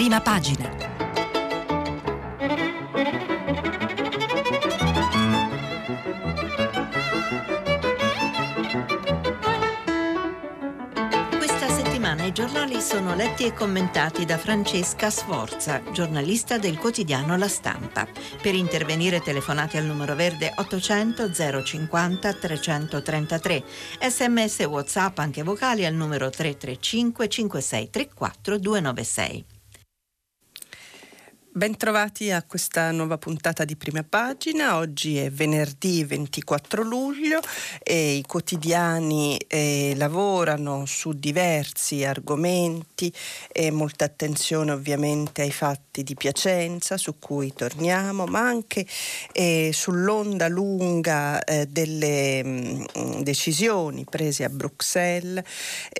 Prima pagina. Questa settimana i giornali sono letti e commentati da Francesca Sforza, giornalista del quotidiano La Stampa. Per intervenire telefonate al numero verde 800 050 333, sms whatsapp anche vocali al numero 335 5634 296. Bentrovati a questa nuova puntata di prima pagina. Oggi è venerdì 24 luglio e i quotidiani eh, lavorano su diversi argomenti e molta attenzione ovviamente ai fatti di Piacenza su cui torniamo, ma anche eh, sull'onda lunga eh, delle mh, mm, decisioni prese a Bruxelles.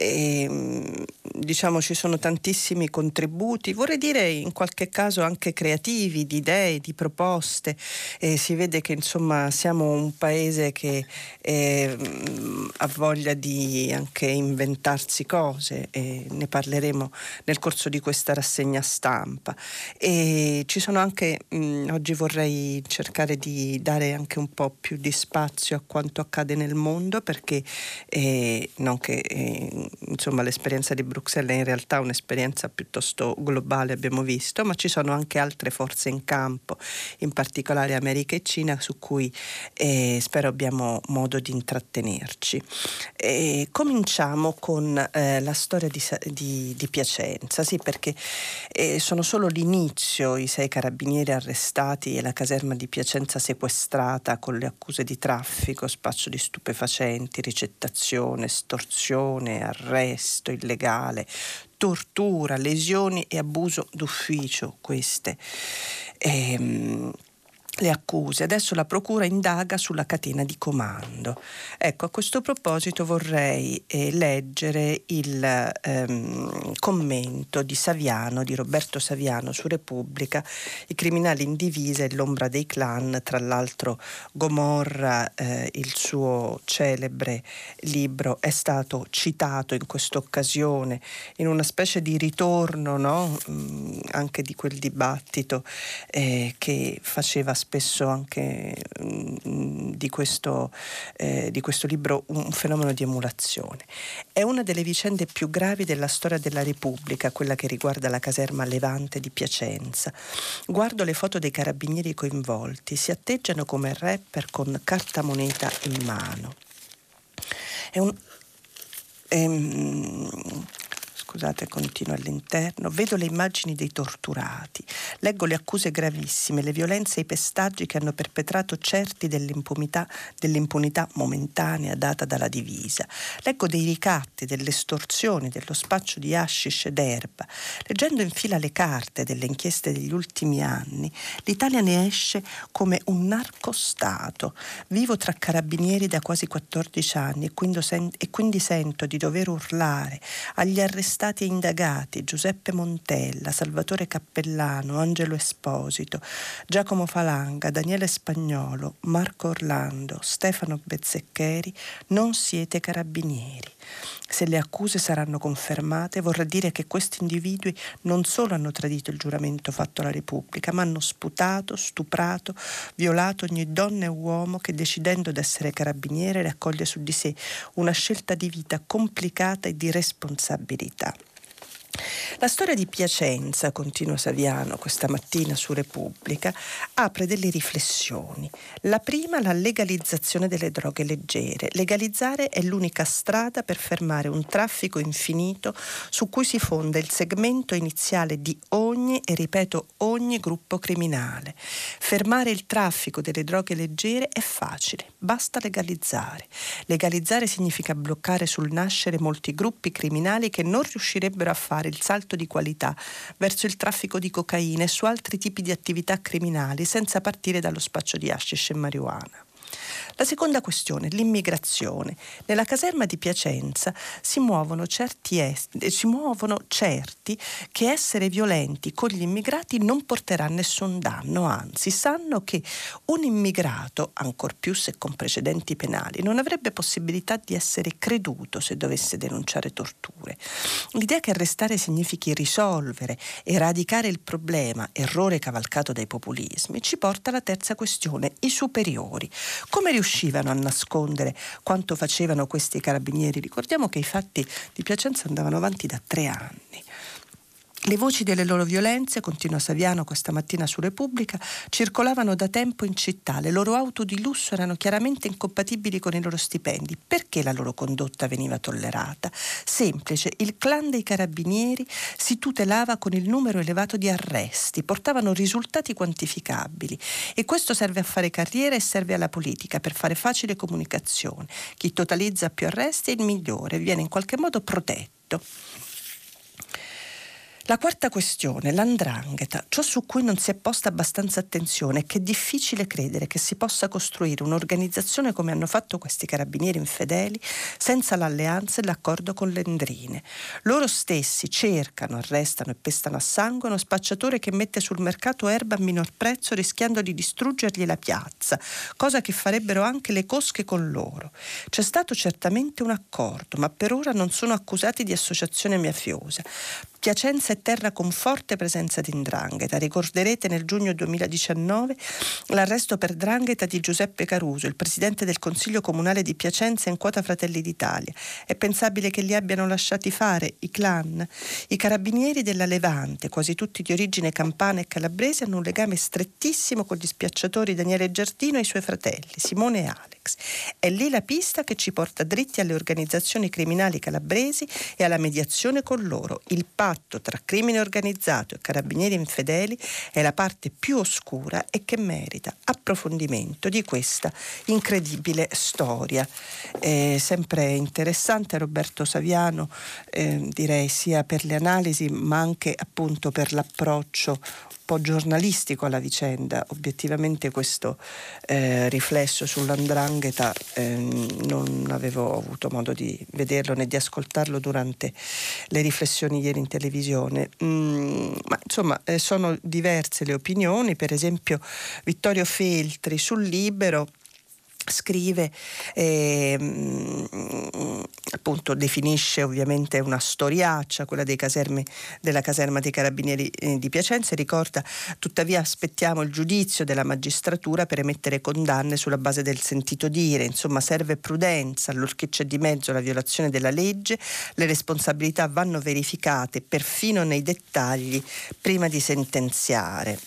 Mh, diciamo ci sono tantissimi contributi, vorrei dire in qualche caso anche anche creativi, di idee, di proposte. Eh, si vede che insomma siamo un paese che eh, ha voglia di anche inventarsi cose e ne parleremo nel corso di questa rassegna stampa. E ci sono anche, mh, oggi vorrei cercare di dare anche un po' più di spazio a quanto accade nel mondo perché eh, non che eh, insomma l'esperienza di Bruxelles è in realtà un'esperienza piuttosto globale abbiamo visto, ma ci sono anche altre forze in campo, in particolare America e Cina, su cui eh, spero abbiamo modo di intrattenerci. E cominciamo con eh, la storia di, di, di, Piacenza, sì, perché eh, sono solo l'inizio i sei carabinieri arrestati e la caserma di Piacenza sequestrata con le accuse di traffico, spaccio di stupefacenti, ricettazione, estorsione, arresto illegale, tortura, lesioni e abuso d'ufficio queste. Ehm, le accuse. Adesso la Procura indaga sulla catena di comando. Ecco, a questo proposito vorrei eh, leggere il ehm, commento di Saviano, di Roberto Saviano su Repubblica, I criminali in divisa e l'ombra dei clan, tra l'altro Gomorra, eh, il suo celebre libro, è stato citato in questa occasione in una specie di ritorno no? mm, anche di quel dibattito eh, che faceva spesso anche mh, mm, di, questo, eh, di questo libro un fenomeno di emulazione. È una delle vicende più gravi della storia della Repubblica, quella che riguarda la caserma Levante di Piacenza. Guardo le foto dei carabinieri coinvolti, si atteggiano come rapper con carta moneta in mano. È un, ehm, scusate, continuo all'interno, vedo le immagini dei torturati, leggo le accuse gravissime, le violenze e i pestaggi che hanno perpetrato certi dell'impunità, dell'impunità momentanea data dalla divisa. Leggo dei ricatti, delle estorsioni, dello spaccio di hashish ed erba. Leggendo in fila le carte delle inchieste degli ultimi anni, l'Italia ne esce come un narcostato. Vivo tra carabinieri da quasi 14 anni e quindi, sen- quindi sento di dover urlare agli arrestati arrestati e indagati Giuseppe Montella, Salvatore Cappellano, Angelo Esposito, Giacomo Falanga, Daniele Spagnolo, Marco Orlando, Stefano Bezzeccheri, non siete carabinieri. Se le accuse saranno confermate, vorrà dire che questi individui non solo hanno tradito il giuramento fatto alla Repubblica, ma hanno sputato, stuprato, violato ogni donna e uomo che decidendo di essere carabiniere raccoglie su di sé una scelta di vita complicata e di responsabilità. La storia di Piacenza, continua Saviano questa mattina su Repubblica, apre delle riflessioni. La prima, la legalizzazione delle droghe leggere. Legalizzare è l'unica strada per fermare un traffico infinito su cui si fonda il segmento iniziale di ogni, e ripeto, ogni gruppo criminale. Fermare il traffico delle droghe leggere è facile, basta legalizzare. Legalizzare significa bloccare sul nascere molti gruppi criminali che non riuscirebbero a fare il salto di qualità verso il traffico di cocaina e su altri tipi di attività criminali senza partire dallo spaccio di hashish e marijuana. La seconda questione, l'immigrazione. Nella caserma di Piacenza si muovono certi, est- si muovono certi che essere violenti con gli immigrati non porterà nessun danno, anzi sanno che un immigrato, ancor più se con precedenti penali, non avrebbe possibilità di essere creduto se dovesse denunciare torture. L'idea che arrestare significhi risolvere, eradicare il problema, errore cavalcato dai populismi, ci porta alla terza questione, i superiori. Come riuscivano a nascondere quanto facevano questi carabinieri? Ricordiamo che i fatti di Piacenza andavano avanti da tre anni. Le voci delle loro violenze, continua Saviano questa mattina su Repubblica, circolavano da tempo in città. Le loro auto di lusso erano chiaramente incompatibili con i loro stipendi. Perché la loro condotta veniva tollerata? Semplice, il clan dei carabinieri si tutelava con il numero elevato di arresti, portavano risultati quantificabili e questo serve a fare carriera e serve alla politica per fare facile comunicazione. Chi totalizza più arresti è il migliore, viene in qualche modo protetto. La quarta questione, l'andrangheta, ciò su cui non si è posta abbastanza attenzione è che è difficile credere che si possa costruire un'organizzazione come hanno fatto questi carabinieri infedeli senza l'alleanza e l'accordo con l'Endrine. Loro stessi cercano, arrestano e pestano a sangue uno spacciatore che mette sul mercato erba a minor prezzo rischiando di distruggergli la piazza, cosa che farebbero anche le cosche con loro. C'è stato certamente un accordo, ma per ora non sono accusati di associazione mafiosa. Piacenza è terra con forte presenza di ndrangheta. Ricorderete nel giugno 2019 l'arresto per drangheta di Giuseppe Caruso, il presidente del Consiglio Comunale di Piacenza in quota Fratelli d'Italia. È pensabile che li abbiano lasciati fare i clan. I carabinieri della Levante, quasi tutti di origine campana e calabrese, hanno un legame strettissimo con gli spiacciatori Daniele Giardino e i suoi fratelli, Simone e È lì la pista che ci porta dritti alle organizzazioni criminali calabresi e alla mediazione con loro. Il patto tra crimine organizzato e carabinieri infedeli è la parte più oscura e che merita approfondimento di questa incredibile storia. È sempre interessante Roberto Saviano, eh, direi sia per le analisi ma anche appunto per l'approccio po' giornalistico alla vicenda. Obiettivamente questo eh, riflesso sull'andrangheta eh, non avevo avuto modo di vederlo né di ascoltarlo durante le riflessioni ieri in televisione. Mm, ma insomma eh, sono diverse le opinioni, per esempio Vittorio Feltri sul libero scrive, eh, appunto definisce ovviamente una storiaccia, quella dei casermi, della caserma dei carabinieri eh, di Piacenza e ricorda tuttavia aspettiamo il giudizio della magistratura per emettere condanne sulla base del sentito dire, insomma serve prudenza, allorché c'è di mezzo la violazione della legge, le responsabilità vanno verificate perfino nei dettagli prima di sentenziare.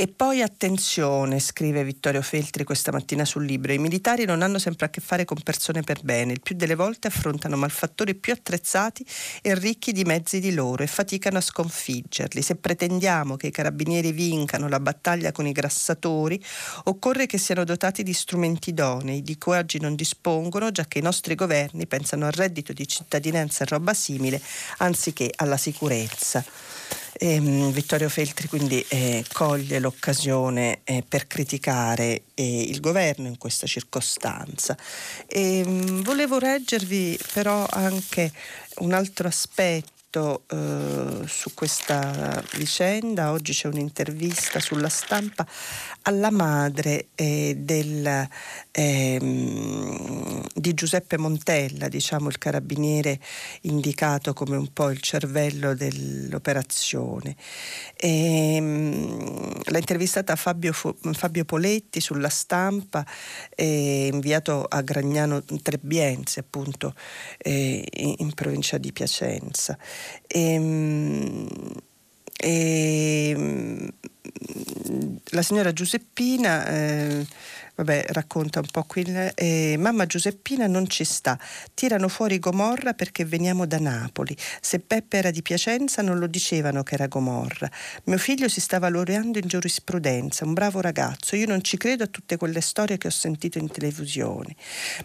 E poi attenzione, scrive Vittorio Feltri questa mattina sul libro, i militari non hanno sempre a che fare con persone per bene, il più delle volte affrontano malfattori più attrezzati e ricchi di mezzi di loro e faticano a sconfiggerli. Se pretendiamo che i carabinieri vincano la battaglia con i grassatori, occorre che siano dotati di strumenti idonei, di cui oggi non dispongono, già che i nostri governi pensano al reddito di cittadinanza e roba simile, anziché alla sicurezza. Ehm, Vittorio Feltri quindi eh, coglie l'occasione eh, per criticare eh, il governo in questa circostanza. Ehm, volevo reggervi però anche un altro aspetto eh, su questa vicenda. Oggi c'è un'intervista sulla stampa alla madre eh, del, eh, di Giuseppe Montella, diciamo il carabiniere indicato come un po' il cervello dell'operazione. Ehm, l'ha intervistata Fabio, Fabio, Poletti sulla stampa, inviato a Gragnano Trebbiense, appunto eh, in provincia di Piacenza. E, ehm, e, ehm, la signora Giuseppina eh, vabbè, racconta un po' qui, eh, mamma Giuseppina non ci sta, tirano fuori Gomorra perché veniamo da Napoli, se Peppe era di Piacenza non lo dicevano che era Gomorra, mio figlio si stava laureando in giurisprudenza, un bravo ragazzo, io non ci credo a tutte quelle storie che ho sentito in televisione,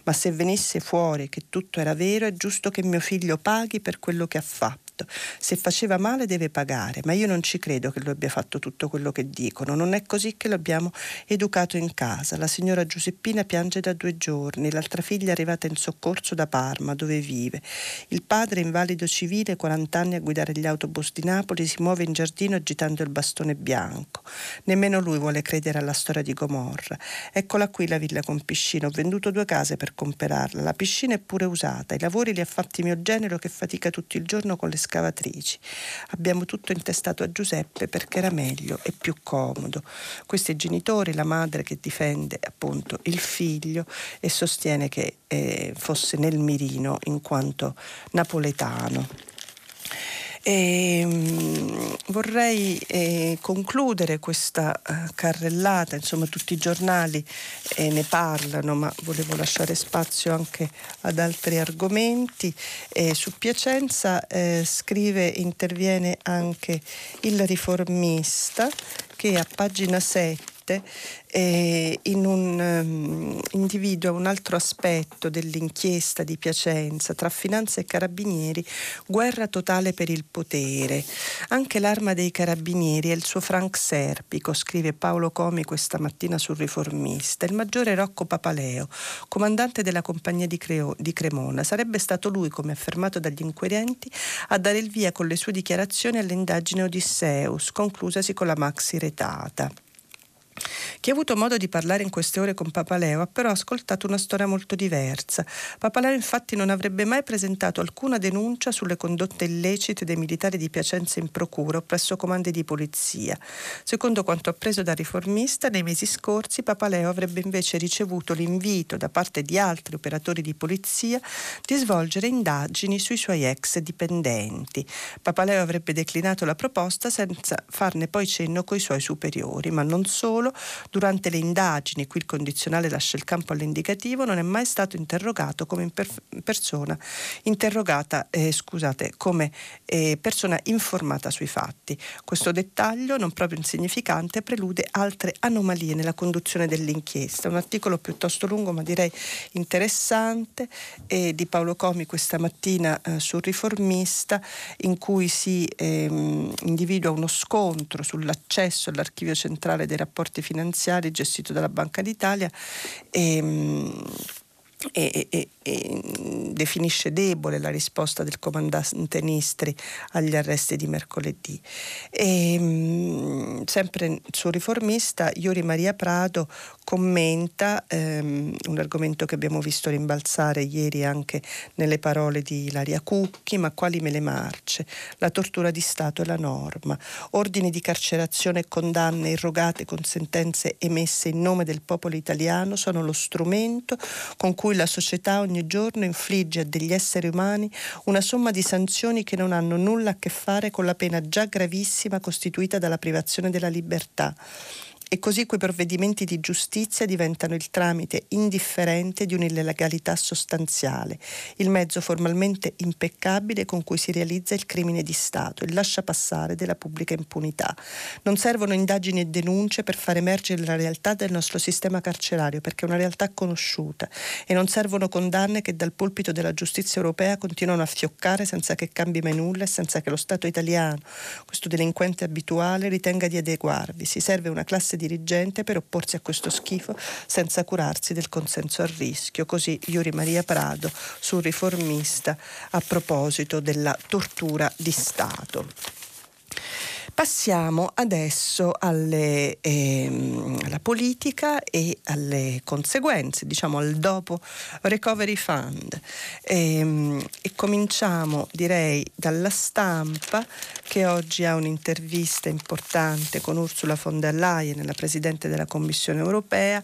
ma se venisse fuori che tutto era vero è giusto che mio figlio paghi per quello che ha fatto certo. Se faceva male deve pagare, ma io non ci credo che lui abbia fatto tutto quello che dicono. Non è così che lo abbiamo educato in casa. La signora Giuseppina piange da due giorni, l'altra figlia è arrivata in soccorso da Parma, dove vive. Il padre, invalido civile, 40 anni a guidare gli autobus di Napoli, si muove in giardino agitando il bastone bianco. Nemmeno lui vuole credere alla storia di Gomorra. Eccola qui la villa con piscina. Ho venduto due case per comprarla. La piscina è pure usata. I lavori li ha fatti mio genero che fatica tutto il giorno con le scavatrici. Abbiamo tutto intestato a Giuseppe perché era meglio e più comodo. Questi genitori, la madre che difende appunto il figlio e sostiene che eh, fosse nel mirino in quanto napoletano. E, ehm, vorrei eh, concludere questa eh, carrellata, insomma tutti i giornali eh, ne parlano, ma volevo lasciare spazio anche ad altri argomenti. su Piacenza eh, scrive, interviene anche il riformista che a pagina 7 parte eh, in un, um, individua un altro aspetto dell'inchiesta di Piacenza tra finanza e carabinieri, guerra totale per il potere. Anche l'arma dei carabinieri è il suo Frank Serpico, scrive Paolo Comi questa mattina sul Riformista. Il maggiore Rocco Papaleo, comandante della compagnia di, Creo, di Cremona, sarebbe stato lui, come affermato dagli inquirenti, a dare il via con le sue dichiarazioni all'indagine Odisseus, conclusasi con la maxi retata. Chi ha avuto modo di parlare in queste ore con Papaleo ha però ascoltato una storia molto diversa. Papaleo infatti non avrebbe mai presentato alcuna denuncia sulle condotte illecite dei militari di Piacenza in procura o presso comandi di polizia. Secondo quanto appreso da riformista, nei mesi scorsi Papaleo avrebbe invece ricevuto l'invito da parte di altri operatori di polizia di svolgere indagini sui suoi ex dipendenti. Papaleo avrebbe declinato la proposta senza farne poi cenno coi suoi superiori, ma non solo solo, durante le indagini, qui il condizionale lascia il campo all'indicativo, non è mai stato interrogato come per- persona interrogata, eh, scusate, come eh, persona informata sui fatti. Questo dettaglio, non proprio insignificante, prelude altre anomalie nella conduzione dell'inchiesta. Un articolo piuttosto lungo, ma direi interessante, eh, di Paolo Comi questa mattina eh, sul Riformista, in cui si ehm, individua uno scontro sull'accesso all'archivio centrale dei rapporti rapporti finanziari gestito dalla Banca d'Italia e, e, e, e, definisce debole la risposta del comandante Nistri agli arresti di mercoledì. E, sempre sul riformista, Iuri Maria Prado commenta ehm, un argomento che abbiamo visto rimbalzare ieri anche nelle parole di Ilaria Cucchi, ma quali me le marce? La tortura di Stato è la norma. Ordini di carcerazione e condanne irrogate con sentenze emesse in nome del popolo italiano sono lo strumento con cui la società ogni giorno infligge a degli esseri umani una somma di sanzioni che non hanno nulla a che fare con la pena già gravissima costituita dalla privazione della libertà e così quei provvedimenti di giustizia diventano il tramite indifferente di un'illegalità sostanziale, il mezzo formalmente impeccabile con cui si realizza il crimine di Stato, il lascia passare della pubblica impunità. Non servono indagini e denunce per far emergere la realtà del nostro sistema carcerario, perché è una realtà conosciuta, e non servono condanne che dal pulpito della giustizia europea continuano a fioccare senza che cambi mai nulla e senza che lo Stato italiano, questo delinquente abituale, ritenga di adeguarvi. Si serve una classe di dirigente per opporsi a questo schifo senza curarsi del consenso al rischio. Così Iuri Maria Prado sul riformista a proposito della tortura di Stato. Passiamo adesso alle, ehm, alla politica e alle conseguenze, diciamo al dopo Recovery Fund. E, ehm, e cominciamo direi dalla stampa che oggi ha un'intervista importante con Ursula von der Leyen, la Presidente della Commissione europea.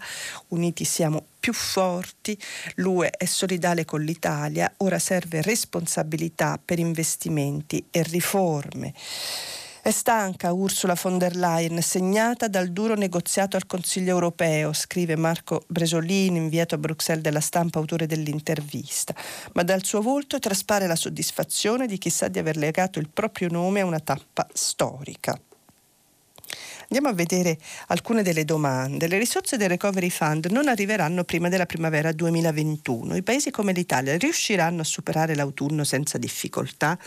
Uniti siamo più forti, l'UE è solidale con l'Italia, ora serve responsabilità per investimenti e riforme. È stanca Ursula von der Leyen, segnata dal duro negoziato al Consiglio europeo, scrive Marco Bresolini, inviato a Bruxelles della stampa, autore dell'intervista. Ma dal suo volto traspare la soddisfazione di chi sa di aver legato il proprio nome a una tappa storica. Andiamo a vedere alcune delle domande. Le risorse del Recovery Fund non arriveranno prima della primavera 2021. I paesi come l'Italia riusciranno a superare l'autunno senza difficoltà?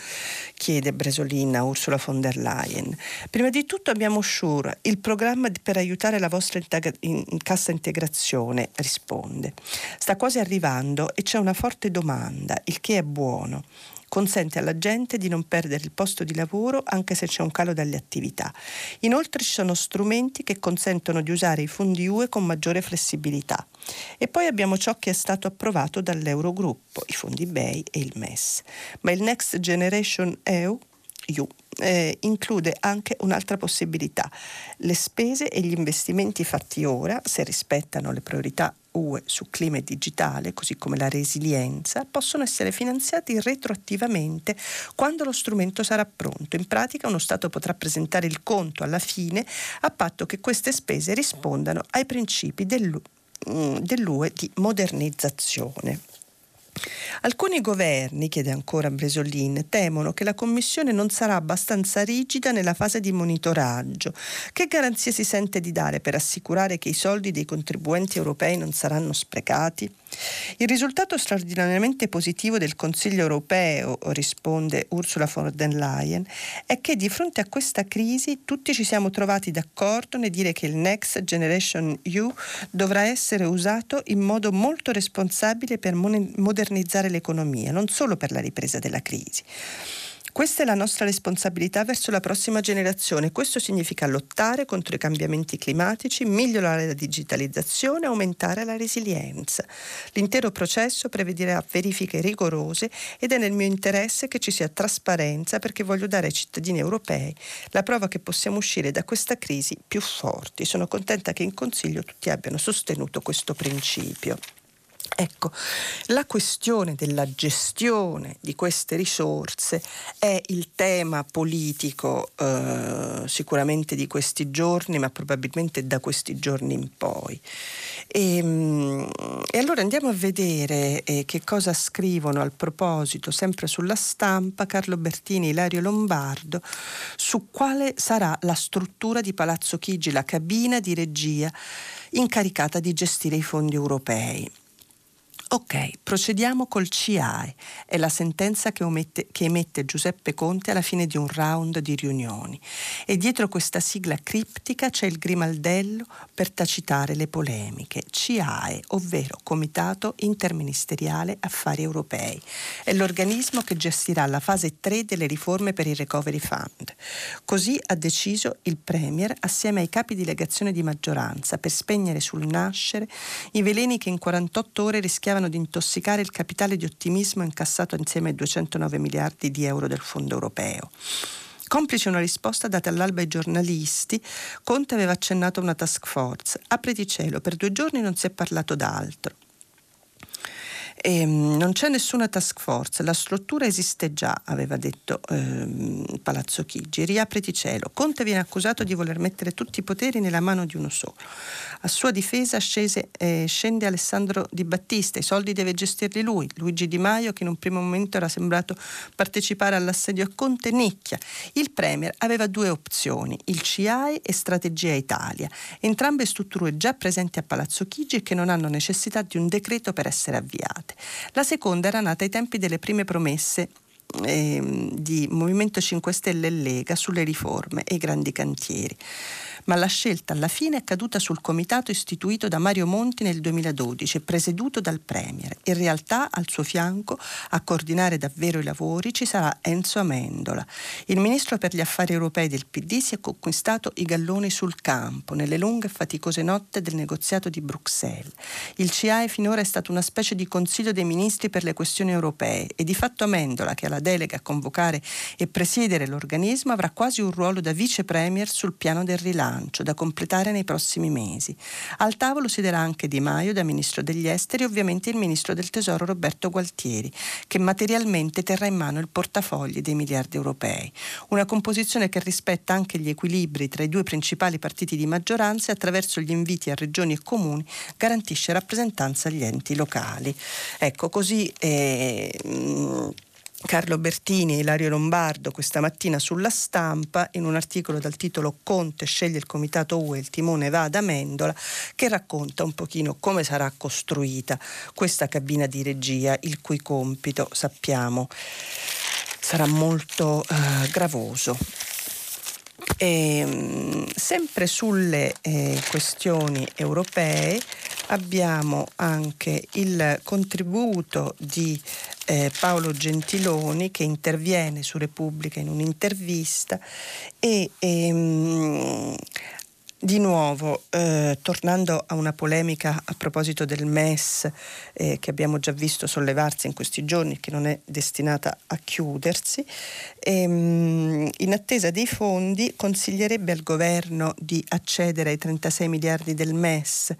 Chiede Bresolina Ursula von der Leyen. Prima di tutto abbiamo Sure, il programma per aiutare la vostra integra- in cassa integrazione, risponde. Sta quasi arrivando e c'è una forte domanda, il che è buono consente alla gente di non perdere il posto di lavoro anche se c'è un calo delle attività. Inoltre ci sono strumenti che consentono di usare i fondi UE con maggiore flessibilità. E poi abbiamo ciò che è stato approvato dall'Eurogruppo, i fondi BEI e il MES. Ma il Next Generation EU EU eh, include anche un'altra possibilità. Le spese e gli investimenti fatti ora, se rispettano le priorità UE su clima e digitale, così come la resilienza, possono essere finanziati retroattivamente quando lo strumento sarà pronto. In pratica uno Stato potrà presentare il conto alla fine a patto che queste spese rispondano ai principi dell'UE mm, di modernizzazione. Alcuni governi, chiede ancora Bresolin, temono che la Commissione non sarà abbastanza rigida nella fase di monitoraggio. Che garanzie si sente di dare per assicurare che i soldi dei contribuenti europei non saranno sprecati? Il risultato straordinariamente positivo del Consiglio europeo, risponde Ursula von der Leyen, è che di fronte a questa crisi tutti ci siamo trovati d'accordo nel dire che il Next Generation EU dovrà essere usato in modo molto responsabile per modernizzare l'economia, non solo per la ripresa della crisi. Questa è la nostra responsabilità verso la prossima generazione. Questo significa lottare contro i cambiamenti climatici, migliorare la digitalizzazione, aumentare la resilienza. L'intero processo prevederà verifiche rigorose ed è nel mio interesse che ci sia trasparenza perché voglio dare ai cittadini europei la prova che possiamo uscire da questa crisi più forti. Sono contenta che in Consiglio tutti abbiano sostenuto questo principio. Ecco, la questione della gestione di queste risorse è il tema politico eh, sicuramente di questi giorni, ma probabilmente da questi giorni in poi. E, ehm, e allora andiamo a vedere eh, che cosa scrivono al proposito, sempre sulla stampa, Carlo Bertini e Ilario Lombardo, su quale sarà la struttura di Palazzo Chigi, la cabina di regia incaricata di gestire i fondi europei. Ok, procediamo col CIAE, è la sentenza che, omette, che, emette Giuseppe Conte alla fine di un round di riunioni e dietro questa sigla criptica c'è il grimaldello per tacitare le polemiche. CIAE, ovvero Comitato Interministeriale Affari Europei, è l'organismo che gestirà la fase 3 delle riforme per il Recovery Fund. Così ha deciso il Premier assieme ai capi di legazione di maggioranza per spegnere sul nascere i veleni che in 48 ore rischiavano rischiavano di intossicare il capitale di ottimismo incassato insieme ai 209 miliardi di euro del Fondo europeo. Complice una risposta data all'alba ai giornalisti, Conte aveva accennato a una task force. Apriti cielo, per due giorni non si è parlato d'altro. E, ehm, non c'è nessuna task force, la struttura esiste già, aveva detto ehm, Palazzo Chigi. Riapriti cielo. Conte viene accusato di voler mettere tutti i poteri nella mano di uno solo. A sua difesa scese, eh, scende Alessandro Di Battista, i soldi deve gestirli lui. Luigi Di Maio, che in un primo momento era sembrato partecipare all'assedio a Conte, nicchia. Il Premier aveva due opzioni, il CIAE e Strategia Italia, entrambe strutture già presenti a Palazzo Chigi e che non hanno necessità di un decreto per essere avviate. La seconda era nata ai tempi delle prime promesse eh, di Movimento 5 Stelle e Lega sulle riforme e i grandi cantieri ma la scelta alla fine è caduta sul comitato istituito da Mario Monti nel 2012 e presieduto dal Premier. In realtà al suo fianco a coordinare davvero i lavori ci sarà Enzo Amendola. Il ministro per gli affari europei del PD si è conquistato i galloni sul campo nelle lunghe e faticose notte del negoziato di Bruxelles. Il CIAE finora è stato una specie di consiglio dei ministri per le questioni europee e di fatto Amendola, che ha la delega a convocare e presiedere l'organismo, avrà quasi un ruolo da vice premier sul piano del rilancio bilancio da completare nei prossimi mesi. Al tavolo siederà anche Di Maio da Ministro degli Esteri e ovviamente il Ministro del Tesoro Roberto Gualtieri, che materialmente terrà in mano il portafogli dei miliardi europei. Una composizione che rispetta anche gli equilibri tra i due principali partiti di maggioranza e attraverso gli inviti a regioni e comuni garantisce rappresentanza agli enti locali. Ecco, così eh, Carlo Bertini e Ilario Lombardo questa mattina sulla stampa in un articolo dal titolo Conte sceglie il comitato UE, il timone va ad Amendola, che racconta un pochino come sarà costruita questa cabina di regia, il cui compito sappiamo sarà molto eh, gravoso. E, ehm, sempre sulle eh, questioni europee abbiamo anche il contributo di eh, Paolo Gentiloni che interviene su Repubblica in un'intervista e ehm, di nuovo, eh, tornando a una polemica a proposito del MES eh, che abbiamo già visto sollevarsi in questi giorni, che non è destinata a chiudersi, ehm, in attesa dei fondi consiglierebbe al governo di accedere ai 36 miliardi del MES.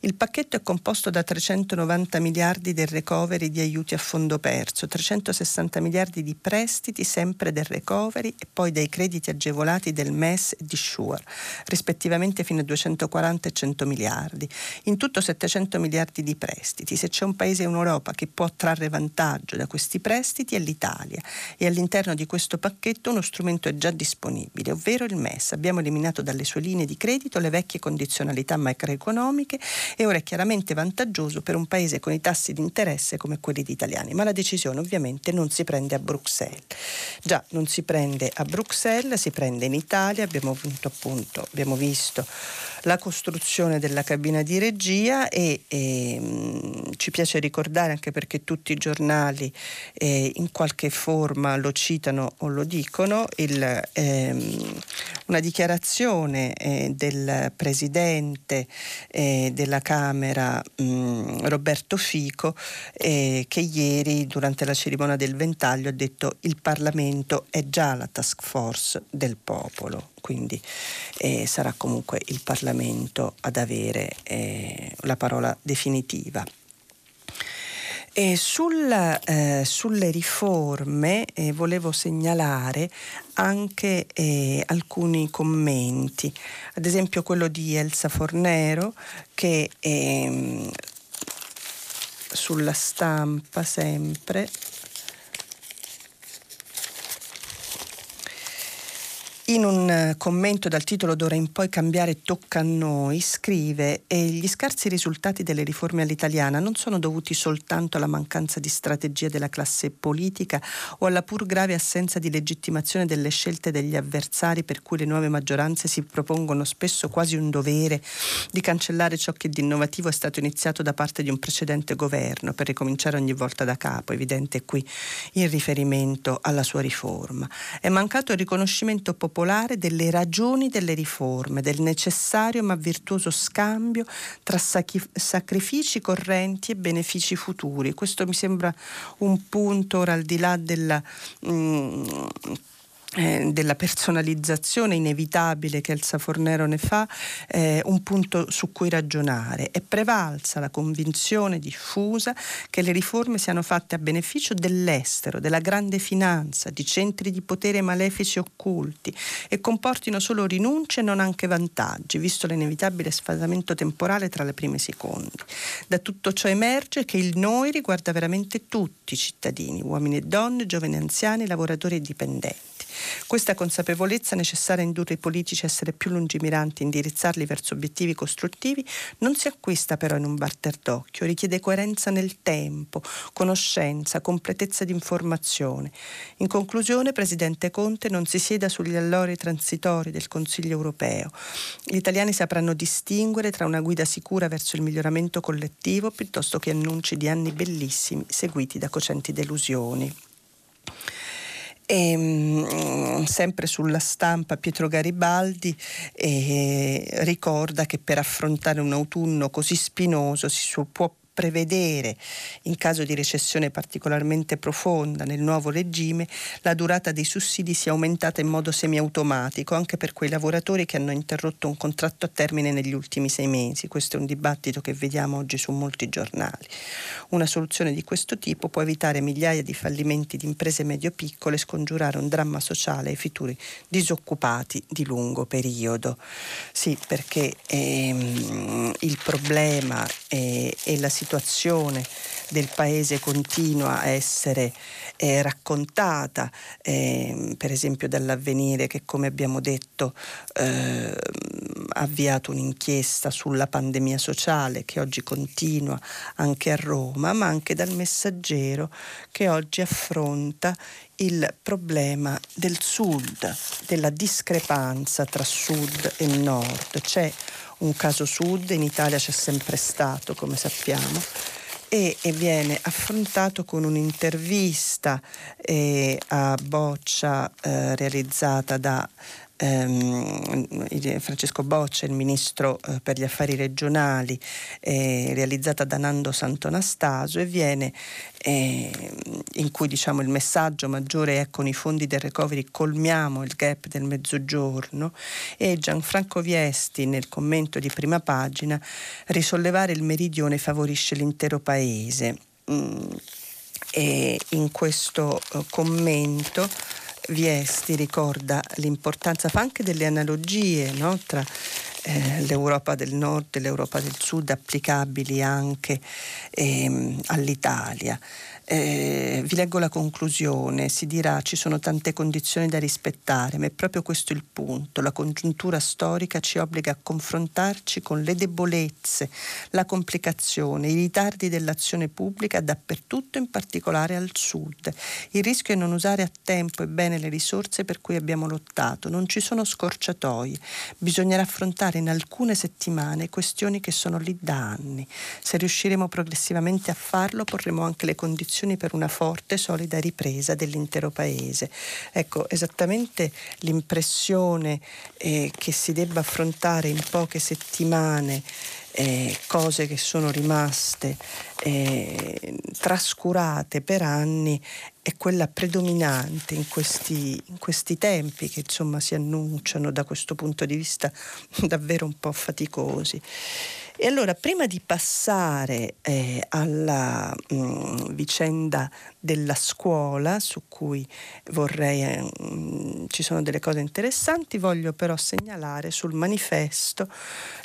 Il pacchetto è composto da 390 miliardi del recovery di aiuti a fondo perso, 360 miliardi di prestiti sempre del recovery e poi dei crediti agevolati del MES e di Sure, rispettivamente veramente fino a 240 e 100 miliardi. In tutto 700 miliardi di prestiti. Se c'è un paese in Europa che può trarre vantaggio da questi prestiti è l'Italia e all'interno di questo pacchetto uno strumento è già disponibile, ovvero il MES. Abbiamo eliminato dalle sue linee di credito le vecchie condizionalità macroeconomiche e ora è chiaramente vantaggioso per un paese con i tassi di interesse come quelli italiani, ma la decisione ovviamente non si prende a Bruxelles. Già non si prende a Bruxelles, si prende in Italia, abbiamo, appunto, abbiamo visto visto la costruzione della cabina di regia e, e mh, ci piace ricordare anche perché tutti i giornali eh, in qualche forma lo citano o lo dicono il, ehm, una dichiarazione eh, del presidente eh, della Camera mh, Roberto Fico eh, che ieri durante la cerimonia del ventaglio ha detto il Parlamento è già la task force del popolo quindi eh, sarà comunque il Parlamento ad avere eh, la parola definitiva. Sulla, eh, sulle riforme eh, volevo segnalare anche eh, alcuni commenti, ad esempio quello di Elsa Fornero che ehm, sulla stampa sempre In un eh, commento dal titolo D'ora in poi cambiare tocca a noi, scrive e gli scarsi risultati delle riforme all'italiana non sono dovuti soltanto alla mancanza di strategia della classe politica o alla pur grave assenza di legittimazione delle scelte degli avversari per cui le nuove maggioranze si propongono spesso quasi un dovere di cancellare ciò che di innovativo è stato iniziato da parte di un precedente governo per ricominciare ogni volta da capo, evidente qui il riferimento alla sua riforma. È mancato il riconoscimento popolare popolare delle ragioni delle riforme, del necessario ma virtuoso scambio tra sacrifici correnti e benefici futuri. Questo mi sembra un punto ora al di là della... Mm, eh, della personalizzazione inevitabile che Elsa Fornero ne fa, eh, un punto su cui ragionare. È prevalsa la convinzione diffusa che le riforme siano fatte a beneficio dell'estero, della grande finanza, di centri di potere malefici occulti e comportino solo rinunce e non anche vantaggi, visto l'inevitabile sfasamento temporale tra le prime secondi. Da tutto ciò emerge che il noi riguarda veramente tutti i cittadini, uomini e donne, giovani e anziani, lavoratori e dipendenti. Questa consapevolezza necessaria a indurre i politici a essere più lungimiranti indirizzarli verso obiettivi costruttivi non si acquista però in un barter d'occhio, richiede coerenza nel tempo, conoscenza, completezza di informazione. In conclusione, Presidente Conte non si sieda sugli allori transitori del Consiglio europeo. Gli italiani sapranno distinguere tra una guida sicura verso il miglioramento collettivo piuttosto che annunci di anni bellissimi seguiti da cocenti delusioni. E, ehm, sempre sulla stampa Pietro Garibaldi eh, ricorda che per affrontare un autunno così spinoso si può prevedere, in caso di recessione particolarmente profonda nel nuovo regime, la durata dei sussidi sia aumentata in modo semiautomatico anche per quei lavoratori che hanno interrotto un contratto a termine negli ultimi sei mesi. Questo è un dibattito che vediamo oggi su molti giornali. Una soluzione di questo tipo può evitare migliaia di fallimenti di imprese medio-piccole e scongiurare un dramma sociale ai futuri disoccupati di lungo periodo. Sì, perché ehm, il problema è, è la situazione situazione del paese continua a essere eh, raccontata, eh, per esempio dall'avvenire che come abbiamo detto eh, ha avviato un'inchiesta sulla pandemia sociale che oggi continua anche a Roma, ma anche dal messaggero che oggi affronta il problema del sud, della discrepanza tra sud e nord. C'è un caso sud, in Italia c'è sempre stato, come sappiamo, e, e viene affrontato con un'intervista eh, a Boccia eh, realizzata da ehm, Francesco Boccia, il ministro eh, per gli affari regionali, eh, realizzata da Nando Santonastaso e viene eh, in cui diciamo, il messaggio maggiore è con i fondi del recovery colmiamo il gap del mezzogiorno e Gianfranco Viesti nel commento di prima pagina risollevare il meridione favorisce l'intero paese. Mm, e in questo uh, commento Viesti ricorda l'importanza, fa anche delle analogie no? tra eh, l'Europa del Nord e l'Europa del Sud applicabili anche ehm, all'Italia. Eh, vi leggo la conclusione, si dirà ci sono tante condizioni da rispettare, ma è proprio questo il punto. La congiuntura storica ci obbliga a confrontarci con le debolezze, la complicazione, i ritardi dell'azione pubblica dappertutto, in particolare al sud. Il rischio è non usare a tempo e bene le risorse per cui abbiamo lottato. Non ci sono scorciatoie. Bisognerà affrontare in alcune settimane questioni che sono lì da anni. Se riusciremo progressivamente a farlo, porremo anche le condizioni condizioni per una forte, solida ripresa dell'intero paese. Ecco, esattamente l'impressione eh, che si debba affrontare in poche settimane eh, cose che sono rimaste eh, trascurate per anni è quella predominante in questi, in questi, tempi che insomma si annunciano da questo punto di vista davvero un po' faticosi. E allora, prima di passare eh, alla mh, mm, vicenda della scuola, su cui vorrei, eh, ci sono delle cose interessanti, voglio però segnalare sul manifesto,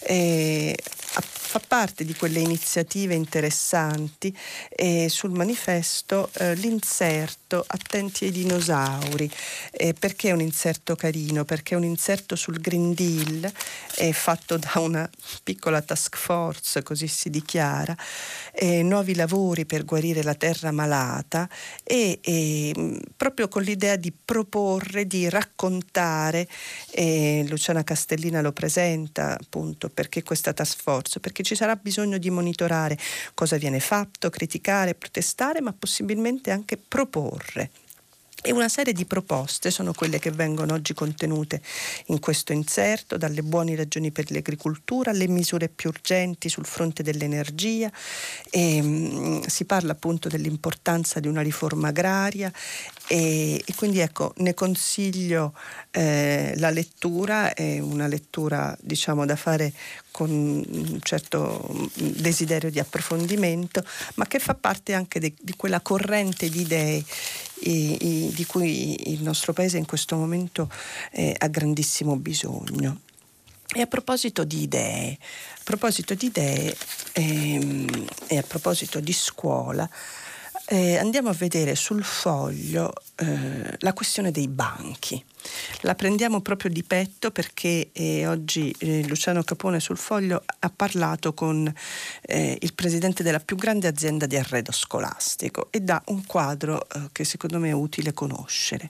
eh, fa parte di quelle iniziative interessanti, eh, sul manifesto eh, l'inserto Attenti ai dinosauri. Eh, perché è un inserto carino? Perché è un inserto sul Green Deal, fatto da una piccola task force Force, così si dichiara, eh, nuovi lavori per guarire la terra malata e, e proprio con l'idea di proporre, di raccontare, eh, Luciana Castellina lo presenta appunto perché questa task force, perché ci sarà bisogno di monitorare cosa viene fatto, criticare, protestare, ma possibilmente anche proporre. E una serie di proposte sono quelle che vengono oggi contenute in questo inserto, dalle buone ragioni per l'agricoltura alle misure più urgenti sul fronte dell'energia. E, mh, si parla appunto dell'importanza di una riforma agraria e, e quindi ecco, ne consiglio eh, la lettura, è una lettura diciamo da fare con un certo desiderio di approfondimento, ma che fa parte anche di, di quella corrente di idee i, i, di cui il nostro Paese in questo momento eh, ha grandissimo bisogno. E a proposito di idee, a proposito di idee ehm, e a proposito di scuola, eh, andiamo a vedere sul foglio eh, la questione dei banchi. La prendiamo proprio di petto perché eh, oggi eh, Luciano Capone sul foglio ha parlato con eh, il presidente della più grande azienda di arredo scolastico e dà un quadro eh, che secondo me è utile conoscere.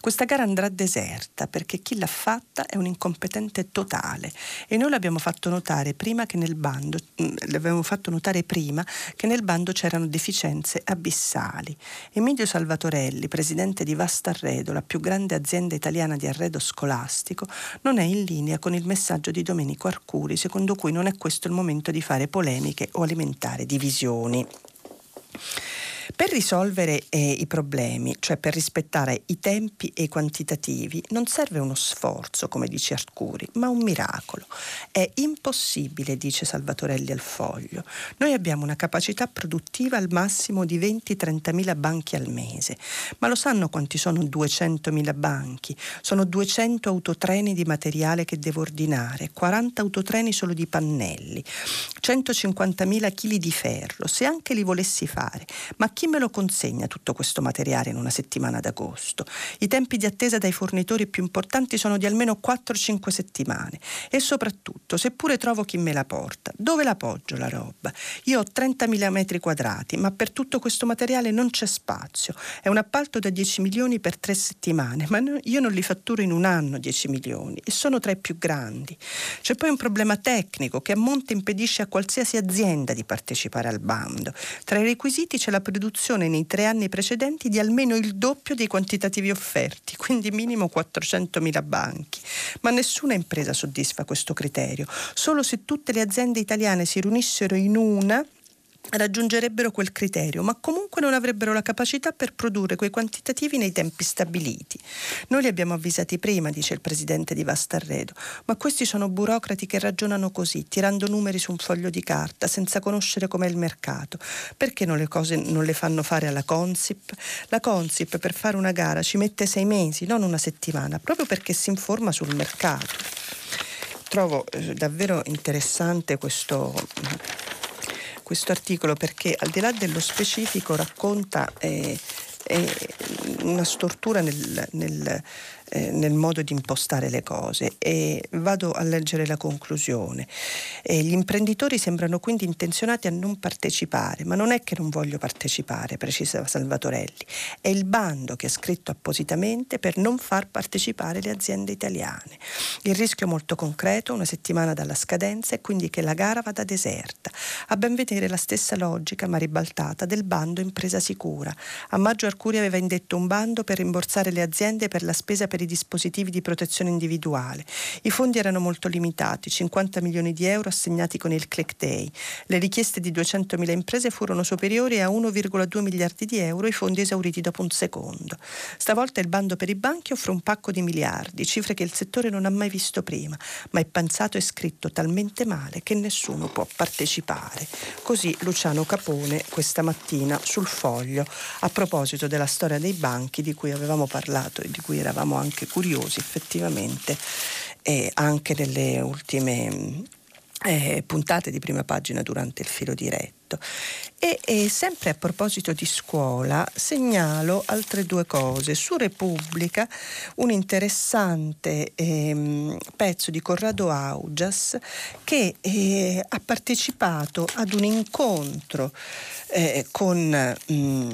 Questa gara andrà deserta perché chi l'ha fatta è un incompetente totale e noi l'abbiamo fatto notare prima che nel bando, mm, l'abbiamo fatto notare prima che nel bando c'erano deficienze abissali. Emilio Salvatorelli, presidente di Vasta Arredo, la più grande azienda italiana di arredo scolastico non è in linea con il messaggio di Domenico Arcuri, secondo cui non è questo il momento di fare polemiche o alimentare divisioni. Per risolvere eh, i problemi, cioè per rispettare i tempi e i quantitativi, non serve uno sforzo, come dice Arcuri, ma un miracolo. È impossibile, dice Salvatorelli al foglio. Noi abbiamo una capacità produttiva al massimo di 20-30 mila banchi al mese, ma lo sanno quanti sono 200 mila banchi? Sono 200 autotreni di materiale che devo ordinare, 40 autotreni solo di pannelli, 150 mila chili di ferro, se anche li volessi fare. Ma chi me lo consegna tutto questo materiale in una settimana d'agosto? I tempi di attesa dai fornitori più importanti sono di almeno 4-5 settimane e soprattutto, seppure trovo chi me la porta, dove la poggio la roba? Io ho 30.000 metri quadrati, ma per tutto questo materiale non c'è spazio. È un appalto da 10 milioni per tre settimane, ma io non li fatturo in un anno 10 milioni e sono tra i più grandi. C'è poi un problema tecnico che a monte impedisce a qualsiasi azienda di partecipare al bando. Tra i requisiti c'è la produzione nei tre anni precedenti di almeno il doppio dei quantitativi offerti, quindi minimo 400.000 banchi. Ma nessuna impresa soddisfa questo criterio. Solo se tutte le aziende italiane si riunissero in una raggiungerebbero quel criterio, ma comunque non avrebbero la capacità per produrre quei quantitativi nei tempi stabiliti. Noi li abbiamo avvisati prima, dice il presidente di Vastarredo, ma questi sono burocrati che ragionano così, tirando numeri su un foglio di carta, senza conoscere com'è il mercato. Perché non le cose non le fanno fare alla Consip? La Consip per fare una gara ci mette sei mesi, non una settimana, proprio perché si informa sul mercato. Trovo eh, davvero interessante questo questo articolo perché al di là dello specifico racconta eh, eh, una stortura nel, nel eh, nel modo di impostare le cose e vado a leggere la conclusione. E gli imprenditori sembrano quindi intenzionati a non partecipare, ma non è che non voglio partecipare, precisa Salvatorelli, è il bando che è scritto appositamente per non far partecipare le aziende italiane. Il rischio molto concreto, una settimana dalla scadenza, è quindi che la gara vada deserta. A ben vedere la stessa logica, ma ribaltata, del bando impresa sicura. A maggio Arcuri aveva indetto un bando per rimborsare le aziende per la spesa per per i dispositivi di protezione individuale. I fondi erano molto limitati, 50 milioni di euro assegnati con il Click Day. Le richieste di 200.000 imprese furono superiori a 1,2 miliardi di euro, i fondi esauriti dopo un secondo. Stavolta il bando per i banchi offre un pacco di miliardi, cifre che il settore non ha mai visto prima, ma è pensato e scritto talmente male che nessuno può partecipare. Così Luciano Capone questa mattina sul foglio a proposito della storia dei banchi di cui avevamo parlato e di cui eravamo anche curiosi effettivamente eh, anche nelle ultime eh, puntate di prima pagina durante il filo diretto. E, e, sempre a proposito di scuola segnalo altre due cose. Su Repubblica un interessante eh, pezzo di Corrado Augias che eh, ha partecipato ad un incontro eh, con... Mh,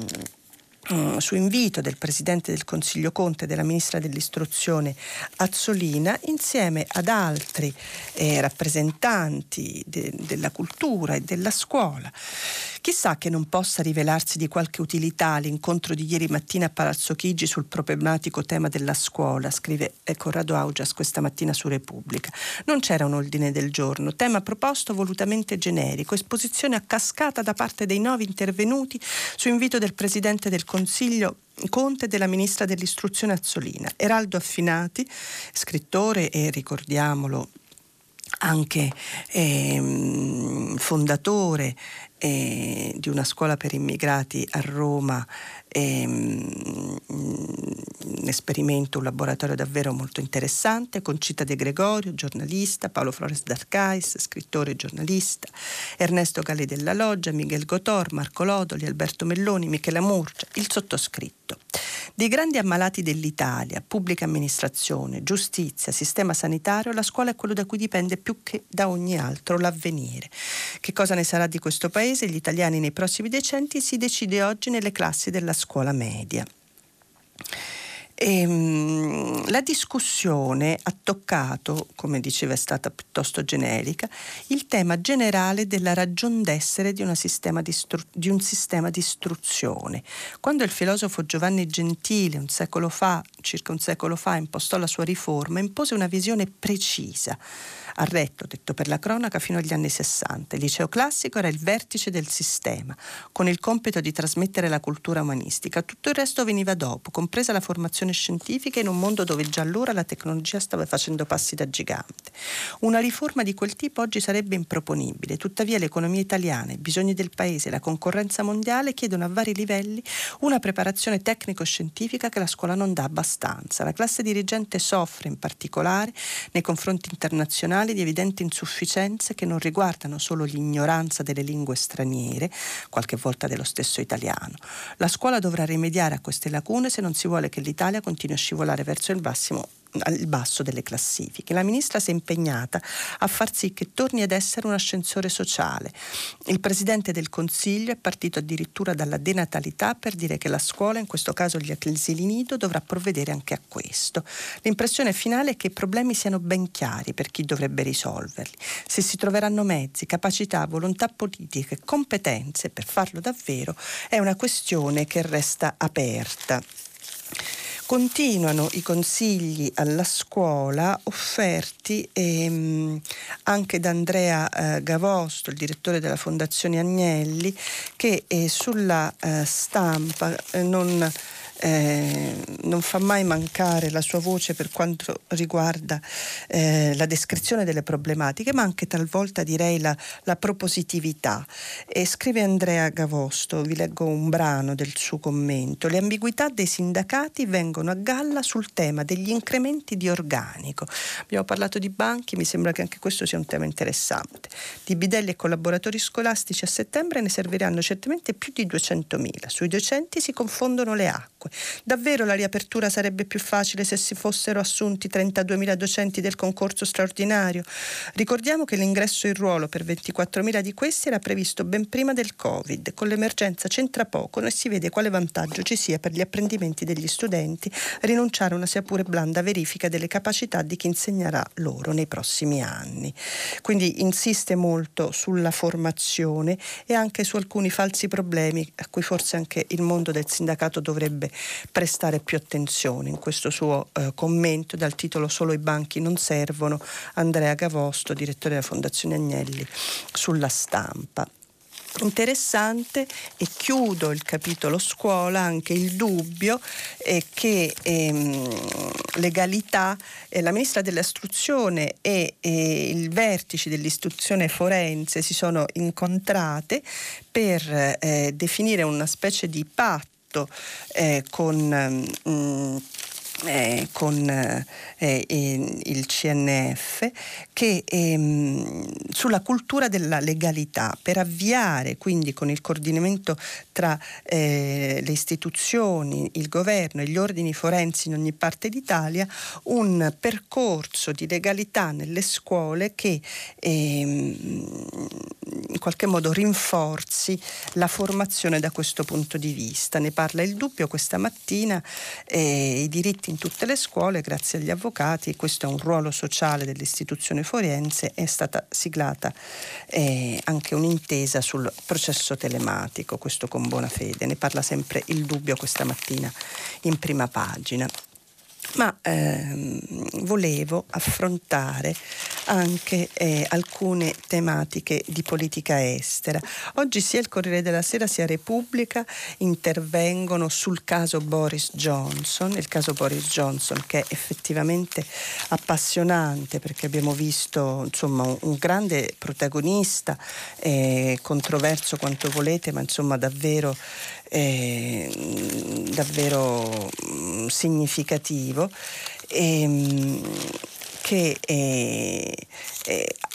Mm, su invito del Presidente del Consiglio Conte e della Ministra dell'Istruzione Azzolina, insieme ad altri eh, rappresentanti de- della cultura e della scuola. Chissà che non possa rivelarsi di qualche utilità l'incontro di ieri mattina a Palazzo Chigi sul problematico tema della scuola, scrive Corrado Augias questa mattina su Repubblica. Non c'era un ordine del giorno, tema proposto volutamente generico, esposizione a cascata da parte dei nuovi intervenuti su invito del Presidente del Consiglio Conte e della Ministra dell'Istruzione Azzolina. Eraldo Affinati, scrittore e ricordiamolo anche eh, fondatore eh, di una scuola per immigrati a Roma, ehm, un esperimento, un laboratorio davvero molto interessante, con Cita De Gregorio, giornalista, Paolo Flores d'Arcais, scrittore e giornalista, Ernesto Galli della Loggia, Miguel Gotor, Marco Lodoli, Alberto Melloni, Michela Murgia, il sottoscritto. Dei grandi ammalati dell'Italia, pubblica amministrazione, giustizia, sistema sanitario, la scuola è quello da cui dipende più che da ogni altro l'avvenire. Che cosa ne sarà di questo paese gli italiani nei prossimi decenni si decide oggi nelle classi della scuola media. E, ehm, la discussione ha toccato, come diceva è stata piuttosto generica, il tema generale della ragion d'essere di, di, stru- di un sistema di istruzione. Quando il filosofo Giovanni Gentile, un secolo fa, circa un secolo fa, impostò la sua riforma, impose una visione precisa ha retto, detto per la cronaca, fino agli anni 60. Il liceo classico era il vertice del sistema, con il compito di trasmettere la cultura umanistica. Tutto il resto veniva dopo, compresa la formazione scientifica in un mondo dove già allora la tecnologia stava facendo passi da gigante. Una riforma di quel tipo oggi sarebbe improponibile, tuttavia l'economia italiana, i bisogni del paese, la concorrenza mondiale chiedono a vari livelli una preparazione tecnico-scientifica che la scuola non dà abbastanza. La classe dirigente soffre in particolare nei confronti internazionali di evidenti insufficienze che non riguardano solo l'ignoranza delle lingue straniere, qualche volta dello stesso italiano. La scuola dovrà rimediare a queste lacune se non si vuole che l'Italia continui a scivolare verso il massimo al basso delle classifiche. La ministra si è impegnata a far sì che torni ad essere un ascensore sociale. Il Presidente del Consiglio è partito addirittura dalla denatalità per dire che la scuola, in questo caso gli asili nido, dovrà provvedere anche a questo. L'impressione finale è che i problemi siano ben chiari per chi dovrebbe risolverli. Se si troveranno mezzi, capacità, volontà politiche, competenze per farlo davvero, è una questione che resta aperta. Continuano i consigli alla scuola offerti ehm, anche da Andrea eh, Gavosto, il direttore della Fondazione Agnelli, che eh, sulla eh, stampa eh, non eh, non fa mai mancare la sua voce per quanto riguarda eh, la descrizione delle problematiche, ma anche talvolta direi la, la propositività. E scrive Andrea Gavosto, vi leggo un brano del suo commento, le ambiguità dei sindacati vengono a galla sul tema degli incrementi di organico. Abbiamo parlato di banchi, mi sembra che anche questo sia un tema interessante. Di bidelli e collaboratori scolastici a settembre ne serviranno certamente più di 200.000. Sui docenti si confondono le acque acque. Davvero la riapertura sarebbe più facile se si fossero assunti 32.000 docenti del concorso straordinario. Ricordiamo che l'ingresso in ruolo per 24.000 di questi era previsto ben prima del Covid. Con l'emergenza c'entra poco e si vede quale vantaggio ci sia per gli apprendimenti degli studenti rinunciare a una sia pure blanda verifica delle capacità di chi insegnerà loro nei prossimi anni. Quindi insiste molto sulla formazione e anche su alcuni falsi problemi a cui forse anche il mondo del sindacato dovrebbe prestare più attenzione. In questo suo eh, commento dal titolo Solo i banchi non servono, Andrea Gavosto, direttore della Fondazione Agnelli, sulla stampa interessante e chiudo il capitolo scuola anche il dubbio eh, che ehm, legalità, eh, la ministra dell'istruzione e eh, il vertice dell'istruzione forense si sono incontrate per eh, definire una specie di patto fatto eh, con... Mm, eh, con eh, il CNF che ehm, sulla cultura della legalità per avviare quindi con il coordinamento tra eh, le istituzioni, il governo e gli ordini forensi in ogni parte d'Italia un percorso di legalità nelle scuole che ehm, in qualche modo rinforzi la formazione da questo punto di vista. Ne parla il dubbio questa mattina, eh, i diritti in tutte le scuole, grazie agli avvocati, questo è un ruolo sociale dell'istituzione forense, è stata siglata eh, anche un'intesa sul processo telematico, questo con buona fede. Ne parla sempre il dubbio questa mattina in prima pagina ma ehm, volevo affrontare anche eh, alcune tematiche di politica estera. Oggi sia il Corriere della Sera sia Repubblica intervengono sul caso Boris Johnson, il caso Boris Johnson che è effettivamente appassionante perché abbiamo visto insomma, un, grande protagonista, eh, controverso quanto volete, ma insomma davvero eh, davvero mm, significativo ehm, che è,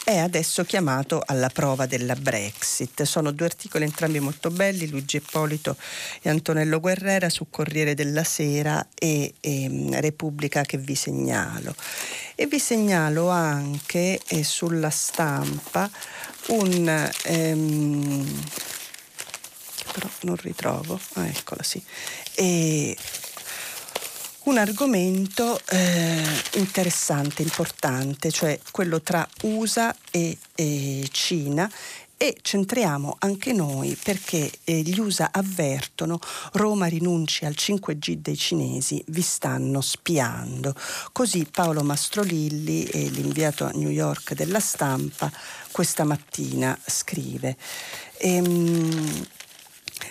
è, adesso chiamato alla prova della Brexit. Sono due articoli entrambi molto belli, Luigi Ippolito e Antonello Guerrera su Corriere della Sera e, e ehm, Repubblica che vi segnalo. E vi segnalo anche eh, sulla stampa un... Ehm, però non ritrovo, ah, eccola sì, e un argomento eh, interessante, importante, cioè quello tra USA e, e Cina e centriamo anche noi perché eh, gli USA avvertono Roma rinunci al 5G dei cinesi, vi stanno spiando. Così Paolo Mastrolilli, eh, l'inviato a New York della stampa, questa mattina scrive. Ehm,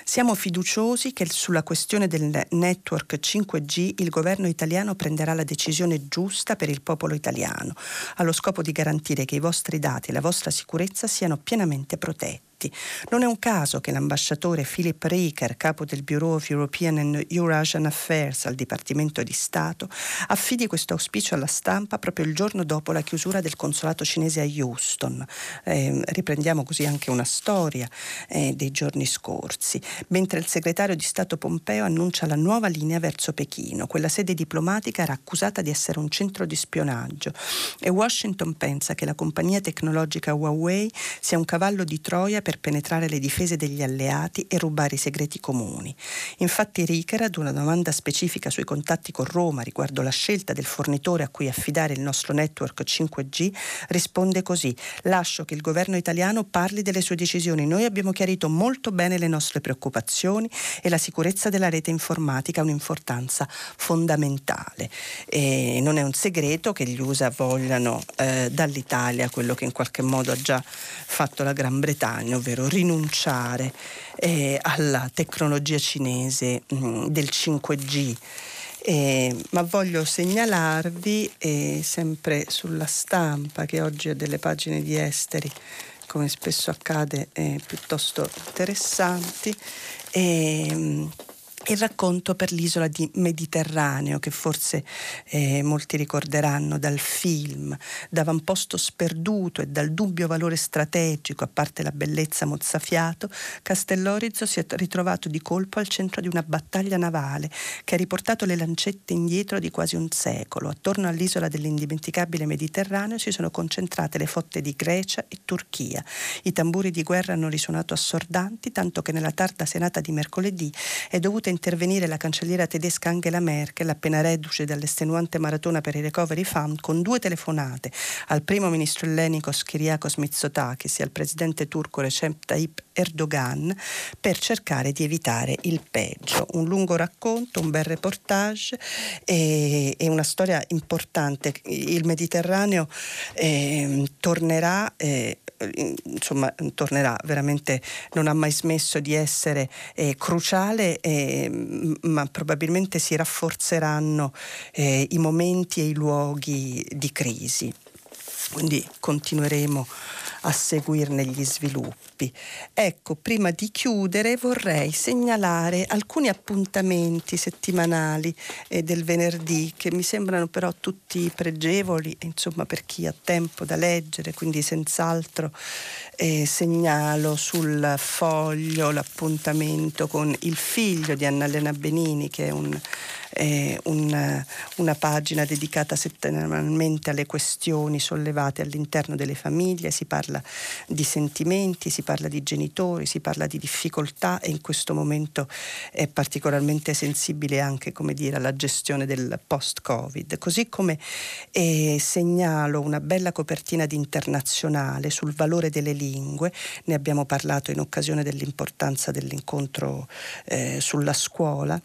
siamo fiduciosi che sulla questione del network 5G il governo italiano prenderà la decisione giusta per il popolo italiano, allo scopo di garantire che i vostri dati e la vostra sicurezza siano pienamente protetti diritti. Non è un caso che l'ambasciatore Philip Riker, capo del Bureau of European and Eurasian Affairs al Dipartimento di Stato, affidi questo auspicio alla stampa proprio il giorno dopo la chiusura del consolato cinese a Houston. Eh, riprendiamo così anche una storia eh, dei giorni scorsi, mentre il segretario di Stato Pompeo annuncia la nuova linea verso Pechino. Quella sede diplomatica era accusata di essere un centro di spionaggio e Washington pensa che la compagnia tecnologica Huawei sia un cavallo di Troia per per penetrare le difese degli alleati e rubare i segreti comuni. Infatti Richer, ad una domanda specifica sui contatti con Roma riguardo la scelta del fornitore a cui affidare il nostro network 5G, risponde così: Lascio che il governo italiano parli delle sue decisioni. Noi abbiamo chiarito molto bene le nostre preoccupazioni e la sicurezza della rete informatica ha un'importanza fondamentale. E non è un segreto che gli USA vogliano eh, dall'Italia quello che in qualche modo ha già fatto la Gran Bretagna, ovvero rinunciare eh, alla tecnologia cinese mh, mm, del 5G. Eh, ma voglio segnalarvi, eh, sempre sulla stampa, che oggi ha delle pagine di esteri, come spesso accade, eh, piuttosto interessanti, ehm, il racconto per l'isola di Mediterraneo che forse eh, molti ricorderanno dal film, d'avamposto sperduto e dal dubbio valore strategico, a parte la bellezza mozzafiato, Castellorizo si è ritrovato di colpo al centro di una battaglia navale che ha riportato le lancette indietro di quasi un secolo. Attorno all'isola dell'indimenticabile Mediterraneo si sono concentrate le fotte di Grecia e Turchia. I tamburi di guerra hanno risuonato assordanti, tanto che nella tarda serata di mercoledì è dovuta intervenire la cancelliera tedesca Angela Merkel, appena reduce dall'estenuante maratona per i recovery fund, con due telefonate al primo ministro ellenico Kyriakos Mitsotakis e al presidente turco Recep Tayyip Erdogan per cercare di evitare il peggio. Un lungo racconto, un bel reportage e, e una storia importante. Il Mediterraneo eh, tornerà eh, insomma tornerà veramente non ha mai smesso di essere eh, cruciale eh, ma probabilmente si rafforzeranno eh, i momenti e i luoghi di crisi quindi continueremo a seguirne gli sviluppi. Ecco, prima di chiudere vorrei segnalare alcuni appuntamenti settimanali eh, del venerdì che mi sembrano però tutti pregevoli, insomma per chi ha tempo da leggere, quindi senz'altro eh, segnalo sul foglio l'appuntamento con il figlio di Annalena Benini che è un eh, un, una pagina dedicata settimanalmente alle questioni sollevate all'interno delle famiglie, si parla di sentimenti, si parla di genitori, si parla di difficoltà e in questo momento è particolarmente sensibile anche dire, alla gestione del post-Covid. Così come eh, segnalo una bella copertina di internazionale sul valore delle lingue, ne abbiamo parlato in occasione dell'importanza dell'incontro eh, sulla scuola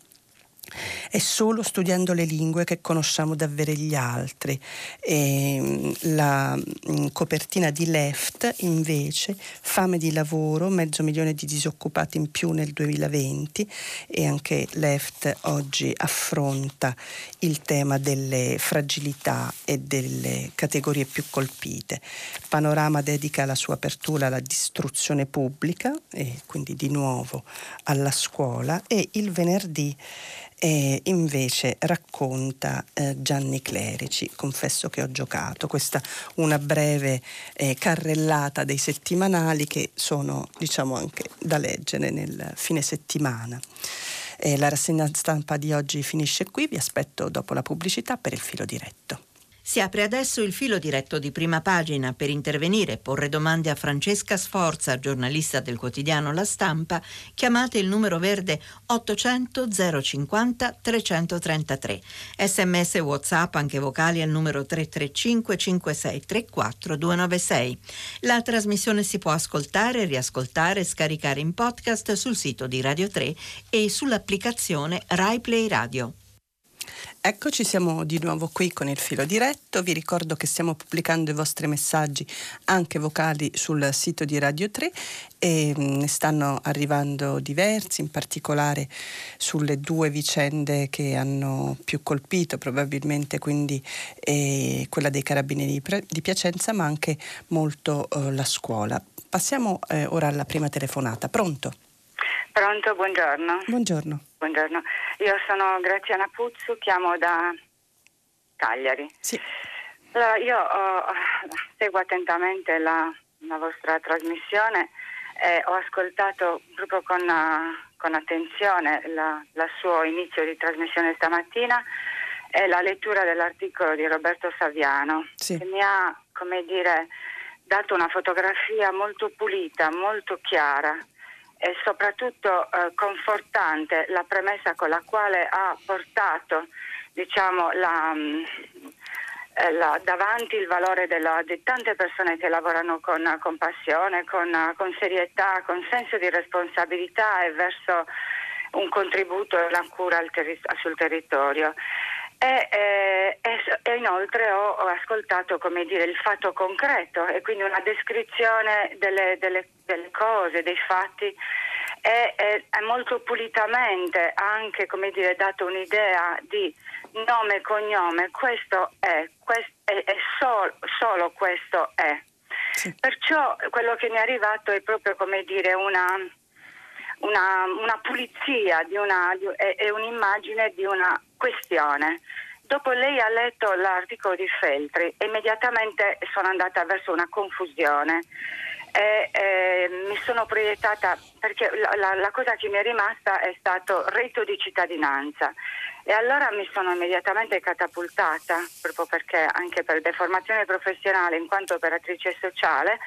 è solo studiando le lingue che conosciamo davvero gli altri. E ehm, la mm, copertina di Left invece, fame di lavoro, mezzo milione di disoccupati in più nel 2020 e anche Left oggi affronta il tema delle fragilità e delle categorie più colpite. Panorama dedica la sua apertura alla distruzione pubblica e quindi di nuovo alla scuola e il venerdì e invece racconta eh, Gianni Clerici, confesso che ho giocato, questa una breve eh, carrellata dei settimanali che sono diciamo anche da leggere nel fine settimana. Eh, la rassegna stampa di oggi finisce qui, vi aspetto dopo la pubblicità per il filo diretto. Si apre adesso il filo diretto di prima pagina per intervenire e porre domande a Francesca Sforza, giornalista del quotidiano La Stampa. Chiamate il numero verde 800 050 333. Sms WhatsApp anche vocali al numero 335 5634 296. La trasmissione si può ascoltare, riascoltare e scaricare in podcast sul sito di Radio 3 e sull'applicazione Rai Play Radio. Eccoci, siamo di nuovo qui con il filo diretto. Vi ricordo che stiamo pubblicando i vostri messaggi anche vocali sul sito di Radio 3 e mm, ne stanno arrivando diversi, in particolare sulle due vicende che hanno più colpito, probabilmente quindi eh, quella dei carabinieri di Piacenza, ma anche molto eh, la scuola. Passiamo eh, ora alla prima telefonata. Pronto? Pronto, buongiorno. Buongiorno. Buongiorno. Io sono Graziana Puzzu, chiamo da Cagliari. Sì. Allora, io oh, seguo attentamente la, la vostra trasmissione e ho ascoltato proprio con, uh, con attenzione il suo inizio di trasmissione stamattina e la lettura dell'articolo di Roberto Saviano sì. che mi ha, come dire, dato una fotografia molto pulita, molto chiara e soprattutto eh, confortante la premessa con la quale ha portato diciamo, la, mm, eh, la, davanti il valore della, di tante persone che lavorano con, con passione, con, con, serietà, con senso di responsabilità e verso un contributo e una cura terri- sul territorio. E, e, e, inoltre ho, ho ascoltato dire, il fatto concreto e quindi una descrizione delle, delle, delle cose, dei fatti e è molto pulitamente anche dire, dato un'idea di nome e cognome, questo è, questo è, è sol, solo questo è. Sì. Perciò quello che mi è arrivato è proprio come dire una, una, una pulizia di una, di, è, è un'immagine di una questione. Dopo lei ha letto l'articolo di Feltri, immediatamente sono andata verso una confusione e eh, mi sono proiettata perché la, la, la, cosa che mi è rimasta è stato reddito di cittadinanza e allora mi sono immediatamente catapultata proprio perché anche per deformazione professionale in quanto operatrice sociale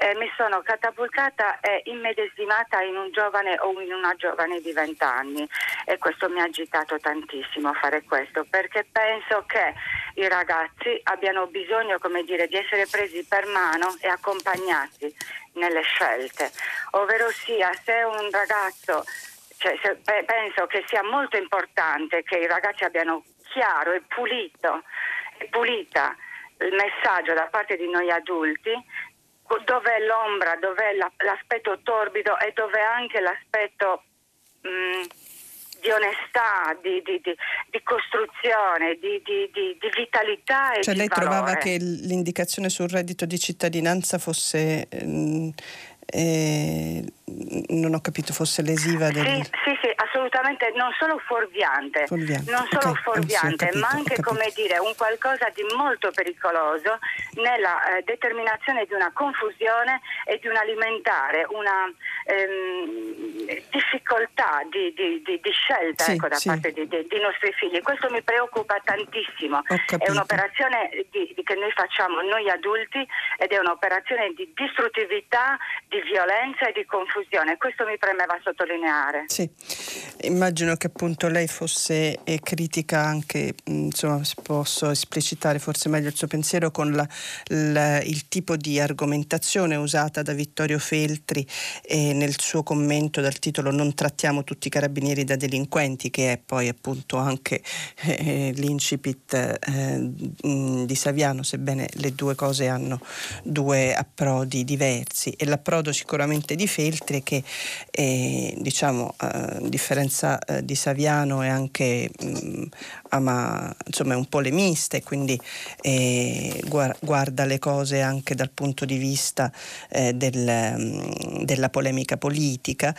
eh, mi sono catapultata e immedesimata in un giovane o in una giovane di 20 anni e questo mi ha agitato tantissimo fare questo perché penso che i ragazzi abbiano bisogno come dire, di essere presi per mano e accompagnati nelle scelte, ovvero sia se un ragazzo cioè, se, penso che sia molto importante che i ragazzi abbiano chiaro e pulito e pulita il messaggio da parte di noi adulti dov'è l'ombra, dov'è l'aspetto torbido e dov'è anche l'aspetto mh, mm, di onestà, di, di, di, di costruzione, di, vitalità e cioè lei valore. trovava che l'indicazione sul reddito di cittadinanza fosse... Ehm, eh, non ho capito fosse lesiva del... Sì, assolutamente, non solo fuorviante, fuorviante. non solo okay. fuorviante, sì, ma anche come dire un qualcosa di molto pericoloso nella eh, determinazione di una confusione e di un alimentare una ehm, difficoltà di, di, di, di scelta sì, ecco, da sì. parte dei nostri figli. Questo mi preoccupa tantissimo. È un'operazione che noi facciamo noi adulti ed è un'operazione di distruttività, di violenza e di confusione. Questo mi premeva sottolineare. Sì, immagino che appunto lei fosse eh, critica anche, insomma, se posso esplicitare forse meglio il suo pensiero con la, la, il tipo di argomentazione usata da Vittorio Feltri eh, nel suo commento dal titolo Non trattiamo tutti i carabinieri da delinquenti, che è poi appunto anche eh, l'incipit eh, di Saviano, sebbene le due cose hanno due approdi diversi. E l'approdo sicuramente di Feltri è che eh, diciamo, eh, a differenza eh, di Saviano è anche mh, ama, insomma, è un polemista e quindi eh, guarda le cose anche dal punto di vista eh, del, mh, della polemica politica,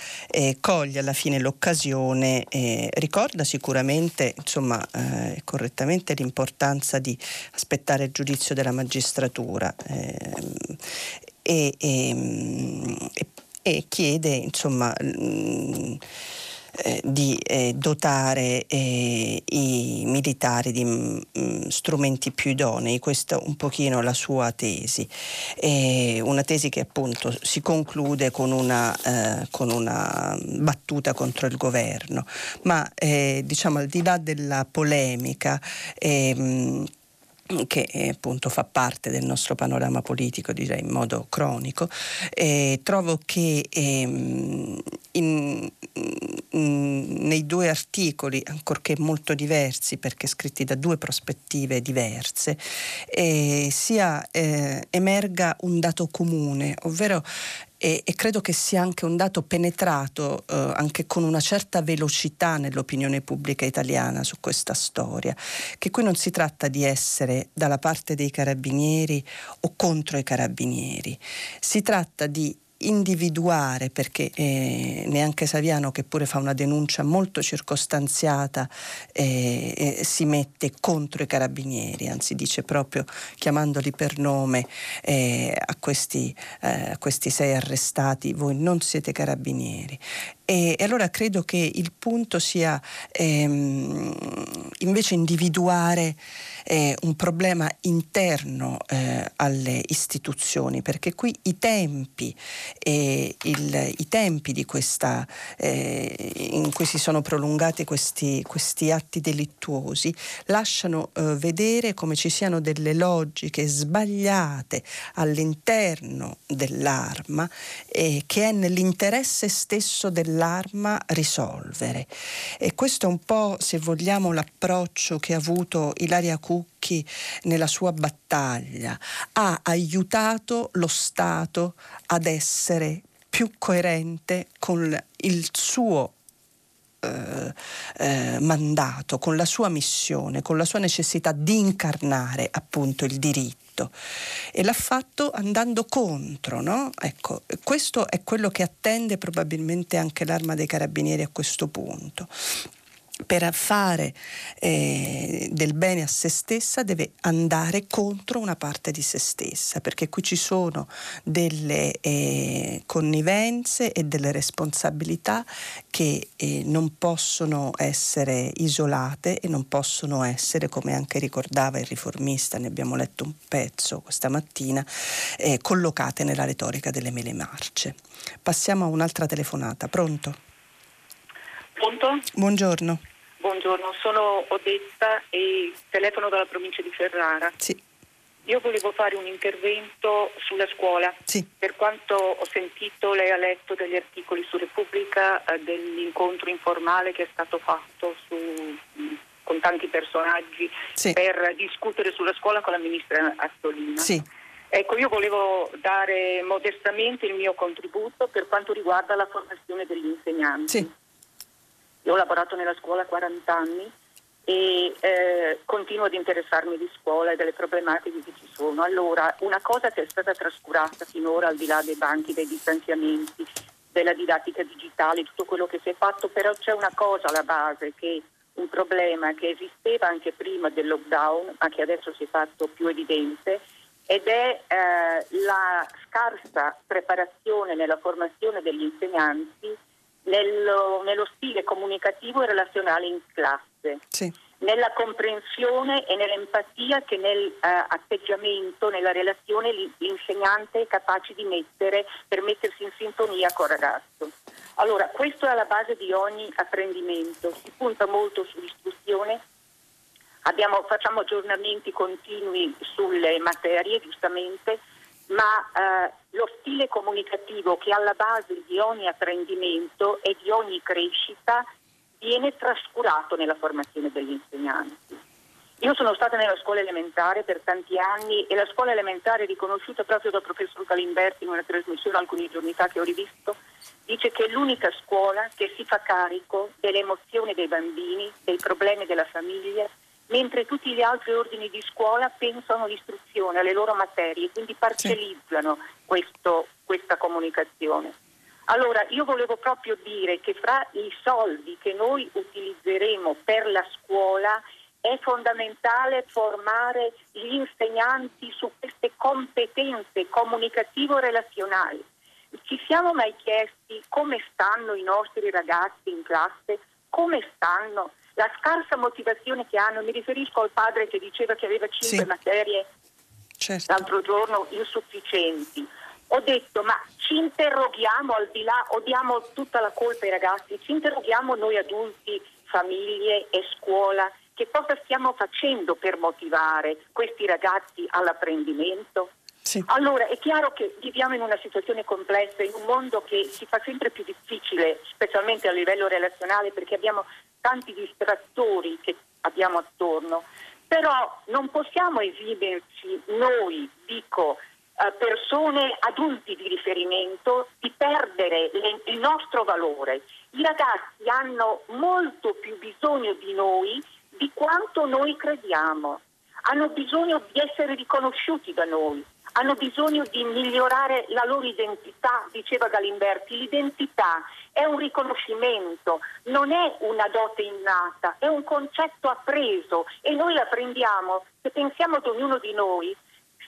coglie alla fine l'occasione, ricorda sicuramente insomma, eh, correttamente l'importanza di aspettare il giudizio della magistratura. Ehm, e, e, e, e chiede insomma mh, eh, di eh, dotare eh, i militari di mh, mm, strumenti più idonei. Questa un pochino la sua tesi. una tesi che appunto si conclude con una, eh, con una battuta contro il governo. Ma eh, diciamo al di là della polemica, ehm, che eh, appunto fa parte del nostro panorama politico, direi in modo cronico, eh, trovo che ehm, in, in, nei due articoli, ancorché molto diversi, perché scritti da due prospettive diverse, eh, sia eh, emerga un dato comune, ovvero e, e, credo che sia anche un dato penetrato eh, anche con una certa velocità nell'opinione pubblica italiana su questa storia, che qui non si tratta di essere dalla parte dei carabinieri o contro i carabinieri, si tratta di individuare, perché eh, neanche Saviano, che pure fa una denuncia molto circostanziata, eh, eh, si mette contro i carabinieri, anzi dice proprio, chiamandoli per nome eh, a questi, eh, a, questi, sei arrestati, voi non siete carabinieri. E, allora credo che il punto sia ehm, invece individuare eh, un problema interno eh, alle istituzioni, perché qui i tempi, eh, il, i tempi di questa, eh, in cui si sono prolungati questi, questi atti delittuosi lasciano eh, vedere come ci siano delle logiche sbagliate all'interno dell'arma eh, che è nell'interesse stesso dell'arma risolvere. E questo è un po', se vogliamo, l'approccio che ha avuto Ilaria Cucchi Cucchi nella sua battaglia ha aiutato lo Stato ad essere più coerente con il suo eh, eh, mandato, con la sua missione, con la sua necessità di incarnare appunto il diritto. E l'ha fatto andando contro, no? Ecco, questo è quello che attende probabilmente anche l'arma dei carabinieri a questo punto per fare eh, del bene a se stessa deve andare contro una parte di se stessa, perché qui ci sono delle eh, connivenze e delle responsabilità che eh, non possono essere isolate e non possono essere, come anche ricordava il riformista, ne abbiamo letto un pezzo questa mattina, eh, collocate nella retorica delle mele marce. Passiamo a un'altra telefonata. Pronto? Pronto? Buongiorno. Buongiorno, sono Odetta e telefono dalla provincia di Ferrara. Sì. Io volevo fare un intervento sulla scuola. Sì. Per quanto ho sentito, lei ha letto degli articoli su Repubblica eh, dell'incontro informale che è stato fatto su, con tanti personaggi sì. per discutere sulla scuola con la ministra Azzolina. Sì. Ecco, io volevo dare modestamente il mio contributo per quanto riguarda la formazione degli insegnanti. Io ho lavorato nella scuola 40 anni e eh, continuo ad interessarmi di scuola e delle problematiche che ci sono. Allora, una cosa che è stata trascurata finora, al di là dei banchi, dei distanziamenti, della didattica digitale, tutto quello che si è fatto, però c'è una cosa alla base che un problema che esisteva anche prima del lockdown, ma che adesso si è fatto più evidente, ed è eh, la scarsa preparazione nella formazione degli insegnanti nello, nello stile comunicativo e relazionale in classe. Sì nella comprensione e nell'empatia che nell'atteggiamento, uh, nella relazione l'insegnante è capace di mettere per mettersi in sintonia col ragazzo. Allora, questo è alla base di ogni apprendimento, si punta molto sull'istruzione, Abbiamo, facciamo aggiornamenti continui sulle materie, giustamente, ma eh, lo stile comunicativo che è alla base di ogni apprendimento e di ogni crescita viene trascurato nella formazione degli insegnanti. Io sono stata nella scuola elementare per tanti anni e la scuola elementare riconosciuta proprio dal professor Calimberti in una trasmissione alcuni giorni fa che ho rivisto, dice che è l'unica scuola che si fa carico delle emozioni dei bambini, dei problemi della famiglia mentre tutti gli altri ordini di scuola pensano all'istruzione, alle loro materie, quindi parcellizzano questo, questa comunicazione. Allora, io volevo proprio dire che fra i soldi che noi utilizzeremo per la scuola è fondamentale formare gli insegnanti su queste competenze comunicativo-relazionali ci siamo mai chiesti come stanno i nostri ragazzi in classe? Come stanno? La scarsa motivazione che hanno, mi riferisco al padre che diceva che aveva cinque sì. materie certo. l'altro giorno insufficienti. Ho detto ma ci interroghiamo al di là, o diamo tutta la colpa ai ragazzi, ci interroghiamo noi adulti, famiglie e scuola, che cosa stiamo facendo per motivare questi ragazzi all'apprendimento? Sì. Allora è chiaro che viviamo in una situazione complessa, in un mondo che si fa sempre più difficile, specialmente a livello relazionale, perché abbiamo tanti distrattori che abbiamo attorno, però non possiamo esimerci noi, dico, eh, persone adulti di riferimento, di perdere le, il nostro valore. I ragazzi hanno molto più bisogno di noi di quanto noi crediamo, hanno bisogno di essere riconosciuti da noi hanno bisogno di migliorare la loro identità, diceva Galimberti. L'identità è un riconoscimento, non è una dote innata, è un concetto appreso e noi l'apprendiamo se pensiamo ad ognuno di noi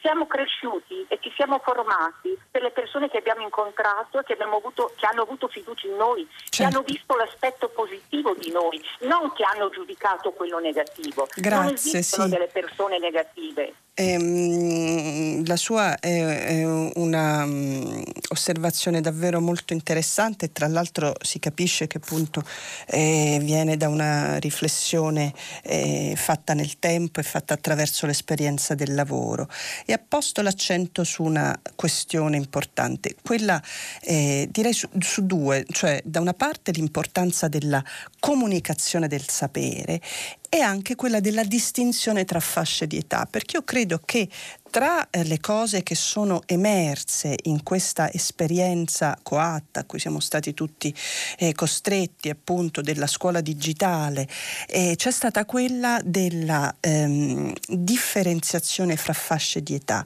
siamo cresciuti e ci siamo formati per le persone che abbiamo incontrato e che, che hanno avuto fiducia in noi, certo. che hanno visto l'aspetto positivo di noi, non che hanno giudicato quello negativo. Grazie, non esistono sì. delle persone negative. Ehm, la sua è, è una um, osservazione davvero molto interessante, tra l'altro si capisce che appunto eh, viene da una riflessione eh, fatta nel tempo e fatta attraverso l'esperienza del lavoro e ha posto l'accento su una questione importante, quella eh, direi su, su due, cioè da una parte l'importanza della comunicazione del sapere e anche quella della distinzione tra fasce di età, perché io credo che tra eh, le cose che sono emerse in questa esperienza coatta a cui siamo stati tutti eh, costretti appunto della scuola digitale, eh, c'è stata quella della ehm, differenziazione fra fasce di età,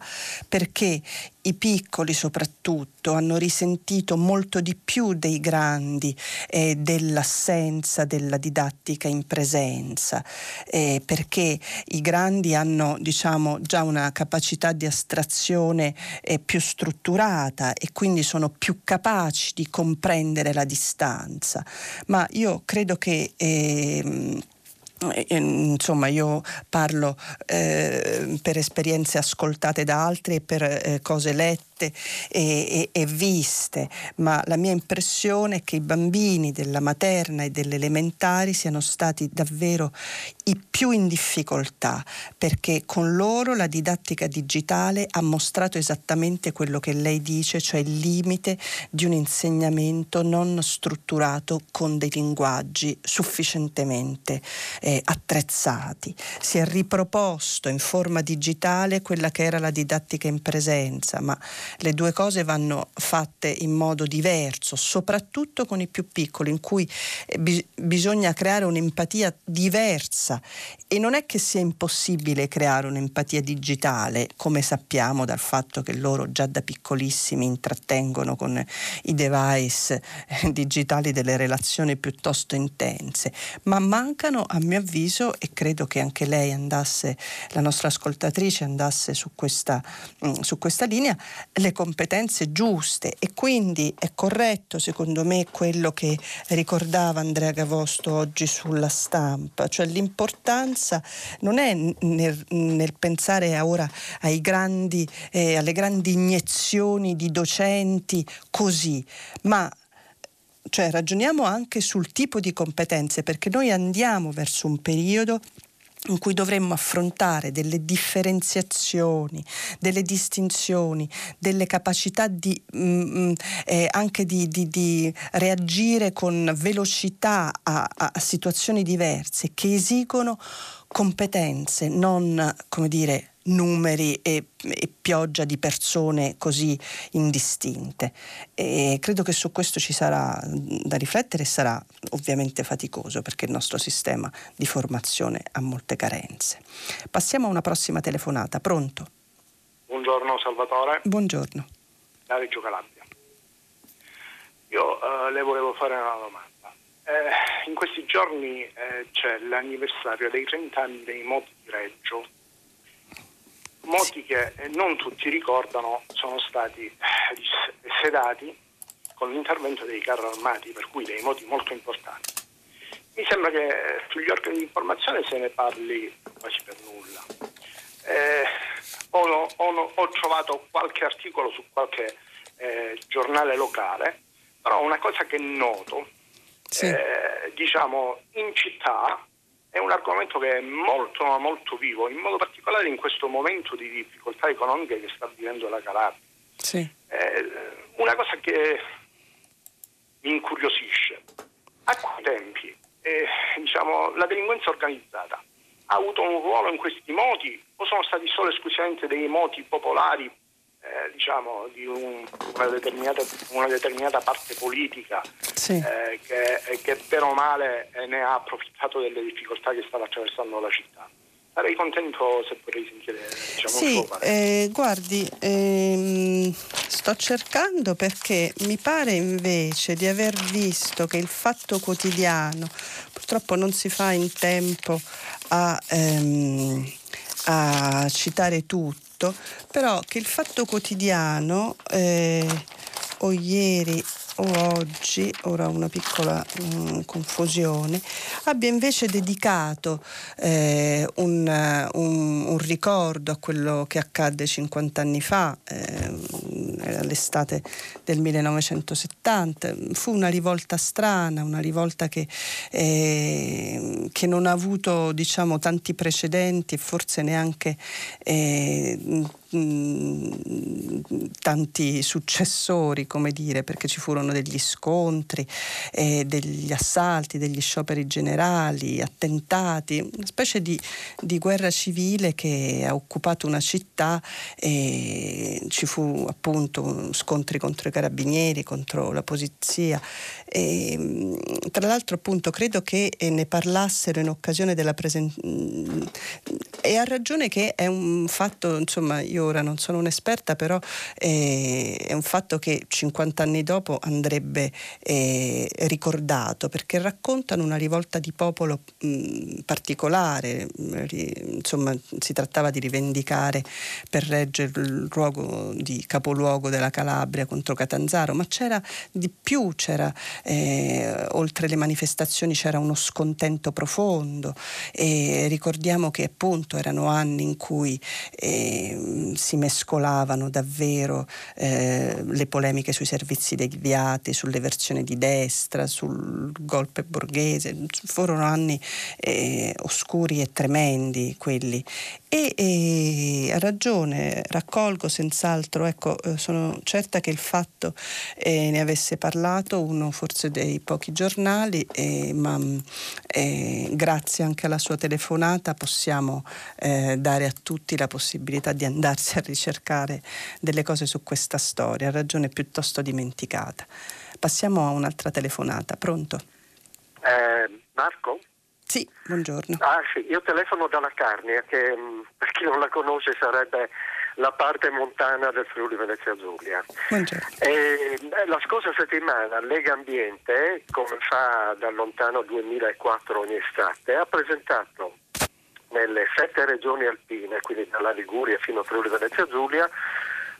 perché i piccoli soprattutto hanno risentito molto di più dei grandi eh, dell'assenza della didattica in presenza, eh, perché i grandi hanno diciamo già una capacità di astrazione è più strutturata e quindi sono più capaci di comprendere la distanza. Ma io credo che eh, insomma io parlo eh, per esperienze ascoltate da altri e per eh, cose lette e, e, e, viste, ma la mia impressione è che i bambini della materna e delle elementari siano stati davvero i più in difficoltà, perché con loro la didattica digitale ha mostrato esattamente quello che lei dice, cioè il limite di un insegnamento non strutturato con dei linguaggi sufficientemente eh, attrezzati. Si è riproposto in forma digitale quella che era la didattica in presenza, ma le due cose vanno fatte in modo diverso, soprattutto con i più piccoli, in cui eh, bi- bisogna creare un'empatia diversa e non è che sia impossibile creare un'empatia digitale, come sappiamo dal fatto che loro già da piccolissimi intrattengono con i device eh, digitali delle relazioni piuttosto intense, ma mancano a mio avviso e credo che anche lei andasse, la nostra ascoltatrice andasse su questa, mm, su questa linea, le competenze giuste e quindi è corretto secondo me quello che ricordava Andrea Gavosto oggi sulla stampa, cioè l'importanza non è nel, nel pensare ora grandi, eh, alle grandi iniezioni di docenti così, ma cioè ragioniamo anche sul tipo di competenze perché noi andiamo verso un periodo in cui dovremmo affrontare delle differenziazioni, delle distinzioni, delle capacità di, mm, mm, eh, anche di, di, di, reagire con velocità a, a situazioni diverse che esigono competenze, non come dire numeri e, e, pioggia di persone così indistinte. E credo che su questo ci sarà da riflettere e sarà ovviamente faticoso perché il nostro sistema di formazione ha molte carenze. Passiamo a una prossima telefonata. Pronto? Buongiorno Salvatore. Buongiorno. Da Reggio Calabria. Io uh, le volevo fare una domanda. Eh, in questi giorni eh, c'è l'anniversario dei 30 anni dei moti di Reggio moti che non tutti ricordano sono stati eh, sedati con l'intervento dei carri armati, per cui dei moti molto importanti. Mi sembra che sugli organi di informazione se ne parli quasi per nulla. Eh, ho, ho, ho, trovato qualche articolo su qualche eh, giornale locale, però una cosa che noto, sì. eh, diciamo, in città è un argomento che è molto, molto vivo, in modo particolare in questo momento di difficoltà economiche che sta vivendo la Calabria. Sì. Eh, una cosa che mi incuriosisce, a quei tempi eh, diciamo, la delinquenza organizzata ha avuto un ruolo in questi moti o sono stati solo esclusivamente dei moti popolari eh, diciamo, di un, una, determinata, una, determinata, parte politica sì. eh, che, che per o male eh, ne ha approfittato delle difficoltà che stava attraversando la città sarei contento se potrei sentire diciamo, sì, eh, guardi, ehm, sto cercando perché mi pare invece di aver visto che il fatto quotidiano purtroppo non si fa in tempo a, ehm, a citare tutto, però che il fatto quotidiano eh, o ieri o oggi, ora una piccola um, confusione, abbia invece dedicato eh, un, un, un, ricordo a quello che accadde 50 anni fa, eh, all'estate del 1970. Fu una rivolta strana, una rivolta che, eh, che non ha avuto diciamo, tanti precedenti e forse neanche eh, tanti successori, come dire, perché ci furono degli scontri, eh, degli assalti, degli scioperi generali, attentati, una specie di, di guerra civile che ha occupato una città e ci fu appunto scontri contro i carabinieri, contro la polizia. E, tra l'altro appunto credo che ne parlassero in occasione della presenza e ha ragione che è un fatto, insomma, io ora non sono un'esperta, però eh, è un fatto che 50 anni dopo andrebbe eh, ricordato perché raccontano una rivolta di popolo mh, particolare, insomma si trattava di rivendicare per reggere il luogo di capoluogo della Calabria contro Catanzaro, ma c'era di più, c'era eh, oltre le manifestazioni c'era uno scontento profondo e ricordiamo che appunto erano anni in cui eh, si mescolavano davvero eh, le polemiche sui servizi deviati, sulle versioni di destra, sul golpe borghese. Furono anni eh, oscuri e tremendi quelli. E, ha ragione, raccolgo senz'altro, ecco, eh, sono certa che il fatto eh, ne avesse parlato uno forse dei pochi giornali, eh, ma eh, grazie anche alla sua telefonata possiamo dare a tutti la possibilità di andarsi a ricercare delle cose su questa storia, ragione piuttosto dimenticata. Passiamo a un'altra telefonata, pronto? Eh, Marco? Sì, buongiorno. Ah sì, io telefono dalla Carnia, che mm, per chi non la conosce sarebbe la parte montana del Friuli Venezia Giulia. Buongiorno. E, eh, la scorsa settimana Lega Ambiente, come fa dal lontano 2004 ogni estate, ha presentato nelle sette regioni alpine, quindi dalla Liguria fino a Friuli Venezia Giulia,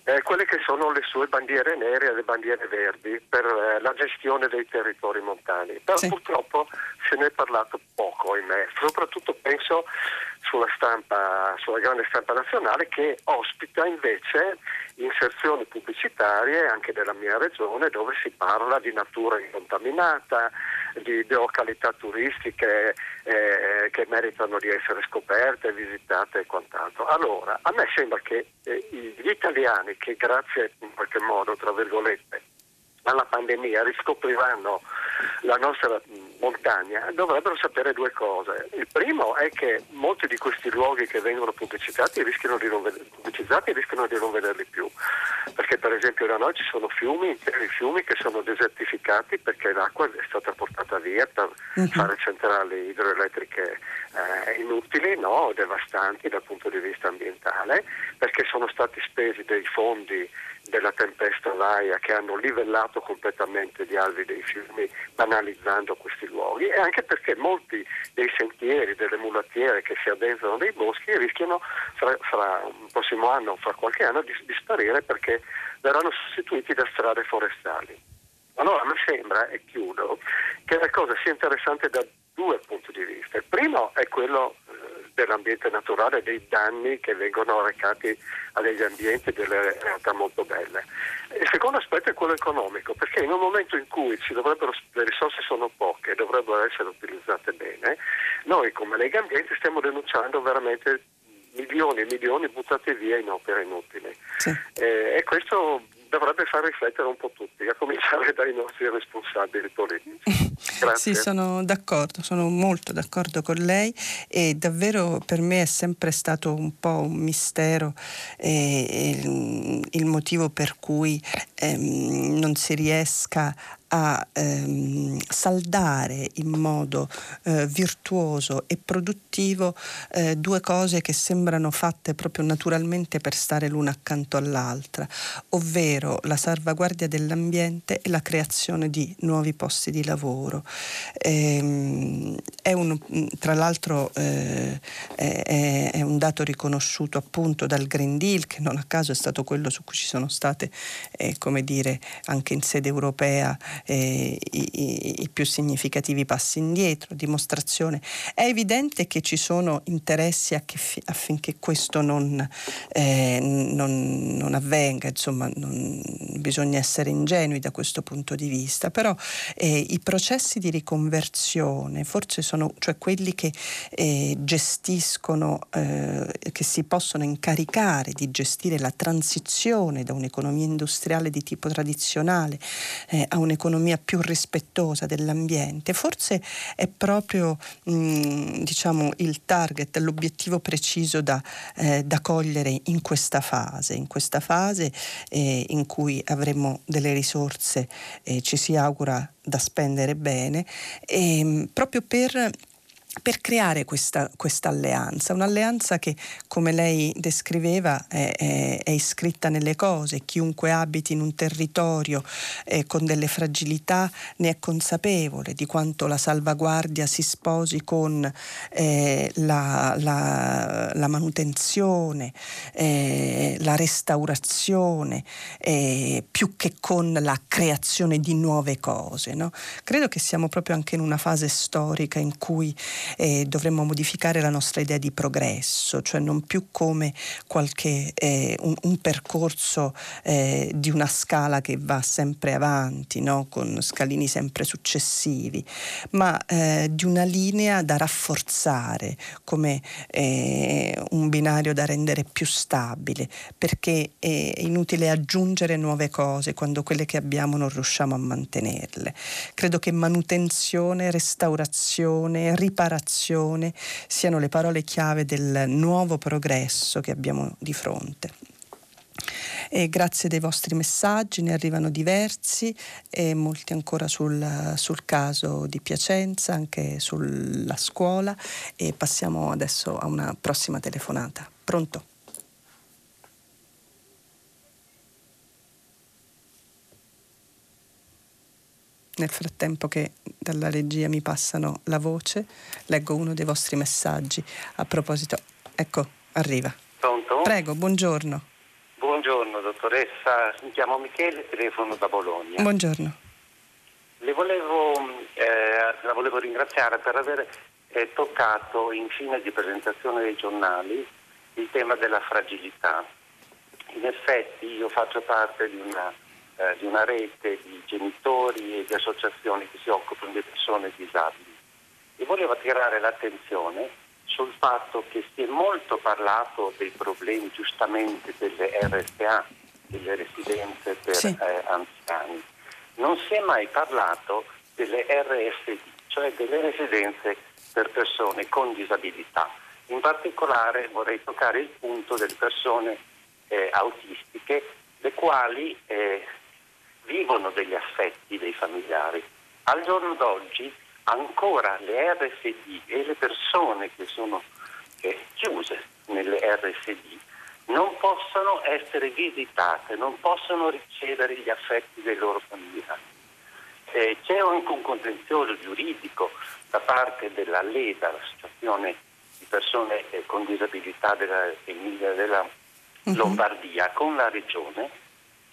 eh, quelle che sono le sue bandiere nere e le bandiere verdi per eh, la gestione dei territori montani. Però sì. purtroppo se ne è parlato poco, ahimè. soprattutto penso sulla stampa, sulla grande stampa nazionale che ospita invece inserzioni pubblicitarie anche della mia regione dove si parla di natura incontaminata, di, di località turistiche eh, che meritano di essere scoperte, visitate e quant'altro. Allora, a me sembra che eh, gli italiani che grazie in qualche modo, tra virgolette, alla pandemia riscopriranno la nostra montagna dovrebbero sapere due cose. Il primo è che molti di questi luoghi che vengono pubblicizzati rischiano di non, pubblicizzati rischiano di non vederli più, perché per esempio da noi ci sono fiumi, interi fiumi che sono desertificati perché l'acqua è stata portata via per uh-huh. fare centrali idroelettriche eh, inutili, no? devastanti dal punto di vista ambientale, perché sono stati spesi dei fondi della tempesta Vaia che hanno livellato completamente gli alvi dei fiumi banalizzando questi luoghi e anche perché molti dei sentieri, delle mulattiere che si addentrano nei boschi rischiano fra, fra un prossimo anno o fra qualche anno di, di sparire perché verranno sostituiti da strade forestali. Allora mi sembra, e chiudo, che la cosa sia interessante da due punti di vista. Il primo è quello dell'ambiente naturale, dei danni che vengono recati agli ambienti delle realtà molto belle. Il secondo aspetto è quello economico, perché in un momento in cui le risorse sono poche e dovrebbero essere utilizzate bene, noi come Lega Ambiente stiamo denunciando veramente milioni e milioni buttati via in opere inutili. Sì. Eh, e questo dovrebbe far riflettere un po' tutti, a cominciare dai nostri responsabili politici. Grazie. sì, sono d'accordo, sono molto d'accordo con lei e davvero per me è sempre stato un po' un mistero eh, il, il, motivo per cui ehm, non si riesca a ehm, saldare in modo eh, virtuoso e produttivo eh, due cose che sembrano fatte proprio naturalmente per stare l'una accanto all'altra, ovvero la salvaguardia dell'ambiente e la creazione di nuovi posti di lavoro. Ehm, è un, tra l'altro eh, è, è, un dato riconosciuto appunto dal Green Deal, che non a caso è stato quello su cui ci sono state, eh, come dire, anche in sede europea eh, i, i, più significativi passi indietro, dimostrazione. È evidente che ci sono interessi affinché questo non, eh, non, non avvenga, insomma non, bisogna essere ingenui da questo punto di vista, però eh, i processi di riconversione forse sono cioè quelli che eh, gestiscono, eh, che si possono incaricare di gestire la transizione da un'economia industriale di tipo tradizionale eh, a un'economia più rispettosa dell'ambiente, forse è proprio mh, diciamo, il target, l'obiettivo preciso da, eh, da, cogliere in questa fase, in questa fase eh, in cui avremo delle risorse, eh, ci si augura da spendere bene, e, ehm, proprio per per creare questa, alleanza, un'alleanza che come lei descriveva è, è, è, iscritta nelle cose, chiunque abiti in un territorio eh, con delle fragilità ne è consapevole di quanto la salvaguardia si sposi con eh, la, la, la, manutenzione, eh, la restaurazione, eh, più che con la creazione di nuove cose. No? Credo che siamo proprio anche in una fase storica in cui eh, dovremmo modificare la nostra idea di progresso, cioè non più come qualche, eh, un, un, percorso eh, di una scala che va sempre avanti, no? con scalini sempre successivi, ma eh, di una linea da rafforzare come eh, un binario da rendere più stabile, perché è inutile aggiungere nuove cose quando quelle che abbiamo non riusciamo a mantenerle. Credo che manutenzione, restaurazione, riparazione, innovazione siano le parole chiave del nuovo progresso che abbiamo di fronte. E grazie dei vostri messaggi, ne arrivano diversi e molti ancora sul, sul, caso di Piacenza, anche sulla scuola e passiamo adesso a una prossima telefonata. Pronto? Nel frattempo che dalla regia mi passano la voce, leggo uno dei vostri messaggi a proposito. Ecco, arriva. Pronto? Prego, buongiorno. Buongiorno dottoressa, mi chiamo Michele, telefono da Bologna. Buongiorno. Le volevo, eh, la volevo ringraziare per aver eh, toccato in fine di presentazione dei giornali il tema della fragilità. In effetti io faccio parte di una eh, di una rete di genitori e di associazioni che si occupano di persone disabili e volevo attirare l'attenzione sul fatto che si è molto parlato dei problemi giustamente delle RSA, delle residenze per sì. eh, anziani. Non si è mai parlato delle RSD, cioè delle residenze per persone con disabilità. In particolare vorrei toccare il punto delle persone eh, autistiche, le quali eh, vivono degli affetti dei familiari. Al giorno d'oggi ancora le RSD e le persone che sono eh, chiuse nelle RSD non possono essere visitate, non possono ricevere gli affetti dei loro familiari. Eh, c'è anche un contenzioso giuridico da parte della LEDA, l'associazione di persone eh, con disabilità della, della mhm. Lombardia, con la regione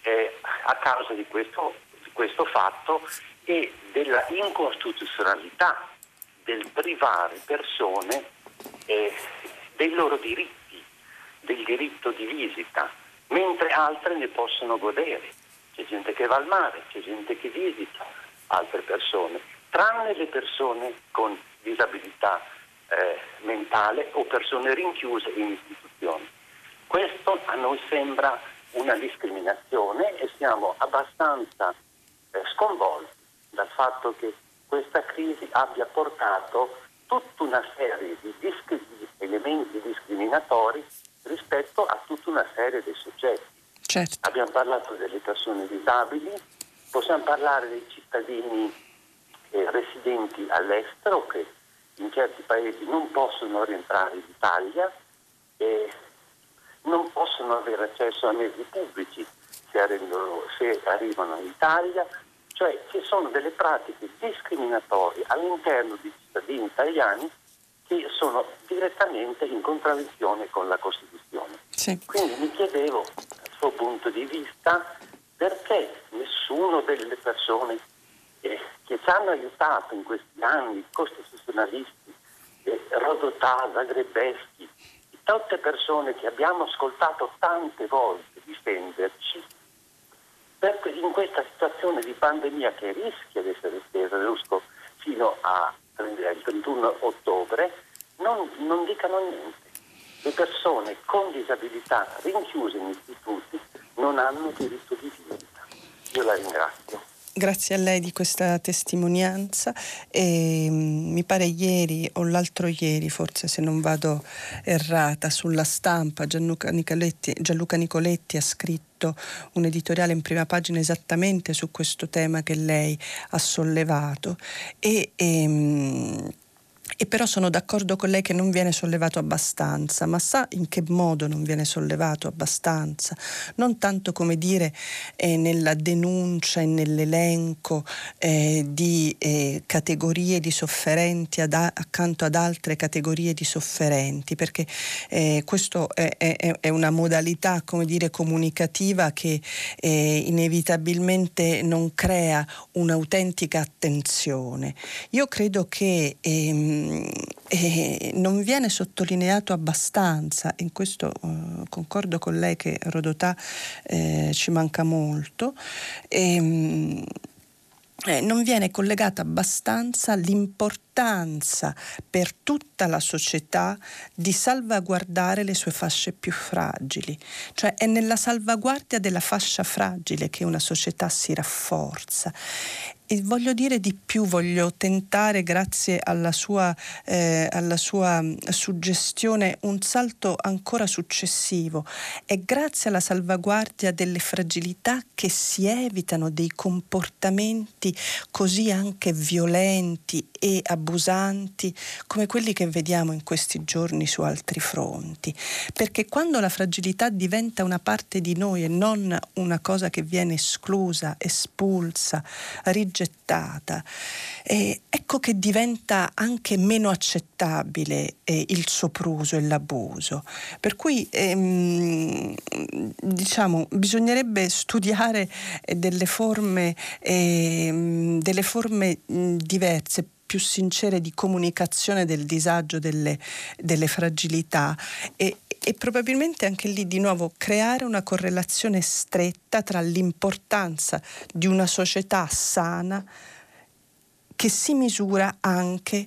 eh, a causa di questo questo fatto e della incostituzionalità del privare persone eh, dei loro diritti, del diritto di visita, mentre altre ne possono godere. C'è gente che va al mare, c'è gente che visita altre persone, tranne le persone con disabilità eh, mentale o persone rinchiuse in istituzioni. Questo a noi sembra una discriminazione e siamo abbastanza eh, sconvolti dal fatto che questa crisi abbia portato tutta una serie di, discri- di elementi discriminatori rispetto a tutta una serie di soggetti. Certo. Abbiamo parlato delle persone disabili, possiamo parlare dei cittadini eh, residenti all'estero che in certi paesi non possono rientrare in Italia e non possono avere accesso a mezzi pubblici se arrivano, se arrivano in Italia, cioè ci sono delle pratiche discriminatorie all'interno di cittadini italiani che sono direttamente in contraddizione con la Costituzione. Sì. Quindi mi chiedevo, dal suo punto di vista, perché nessuno delle persone eh, che ci hanno aiutato in questi anni, costituzionalisti, eh, Rodotà, Zagrebeschi, tutte persone che abbiamo ascoltato tante volte difenderci, in questa situazione di pandemia che rischia di essere estesa fino al 31 ottobre, non, non dicano niente. Le persone con disabilità rinchiuse in istituti non hanno diritto di visita. Io la ringrazio. Grazie a lei di questa testimonianza. E, mm, mi pare ieri o l'altro ieri, forse se non vado errata, sulla stampa Gianluca Nicoletti, Gianluca Nicoletti ha scritto un editoriale in prima pagina esattamente su questo tema che lei ha sollevato e, e ehm, e però sono d'accordo con lei che non viene sollevato abbastanza, ma sa in che modo non viene sollevato abbastanza? Non tanto come dire eh, nella denuncia e nell'elenco eh, di eh, categorie di sofferenti ad a- accanto ad altre categorie di sofferenti, perché eh, questo è, è, è, una modalità, come dire, comunicativa che eh, inevitabilmente non crea un'autentica attenzione. Io credo che ehm, eh, non viene sottolineato abbastanza, in questo eh, concordo con lei che Rodotà eh, ci manca molto, ehm, eh, non viene collegata abbastanza l'importanza per tutta la società di salvaguardare le sue fasce più fragili, cioè è nella salvaguardia della fascia fragile che una società si rafforza e voglio dire di più, voglio tentare, grazie alla sua, eh, alla sua mm, suggestione, un salto ancora successivo. È grazie alla salvaguardia delle fragilità che si evitano dei comportamenti così anche violenti e abusanti come quelli che vediamo in questi giorni su altri fronti. Perché quando la fragilità diventa una parte di noi e non una cosa che viene esclusa, espulsa, rigettata, gettata. Eh, ecco che diventa anche meno accettabile eh, il sopruso e l'abuso. Per cui ehm, diciamo, bisognerebbe studiare eh, delle forme, ehm, delle forme mh, diverse più sincere di comunicazione del disagio, delle, delle fragilità e, e probabilmente anche lì di nuovo creare una correlazione stretta tra l'importanza di una società sana che si misura anche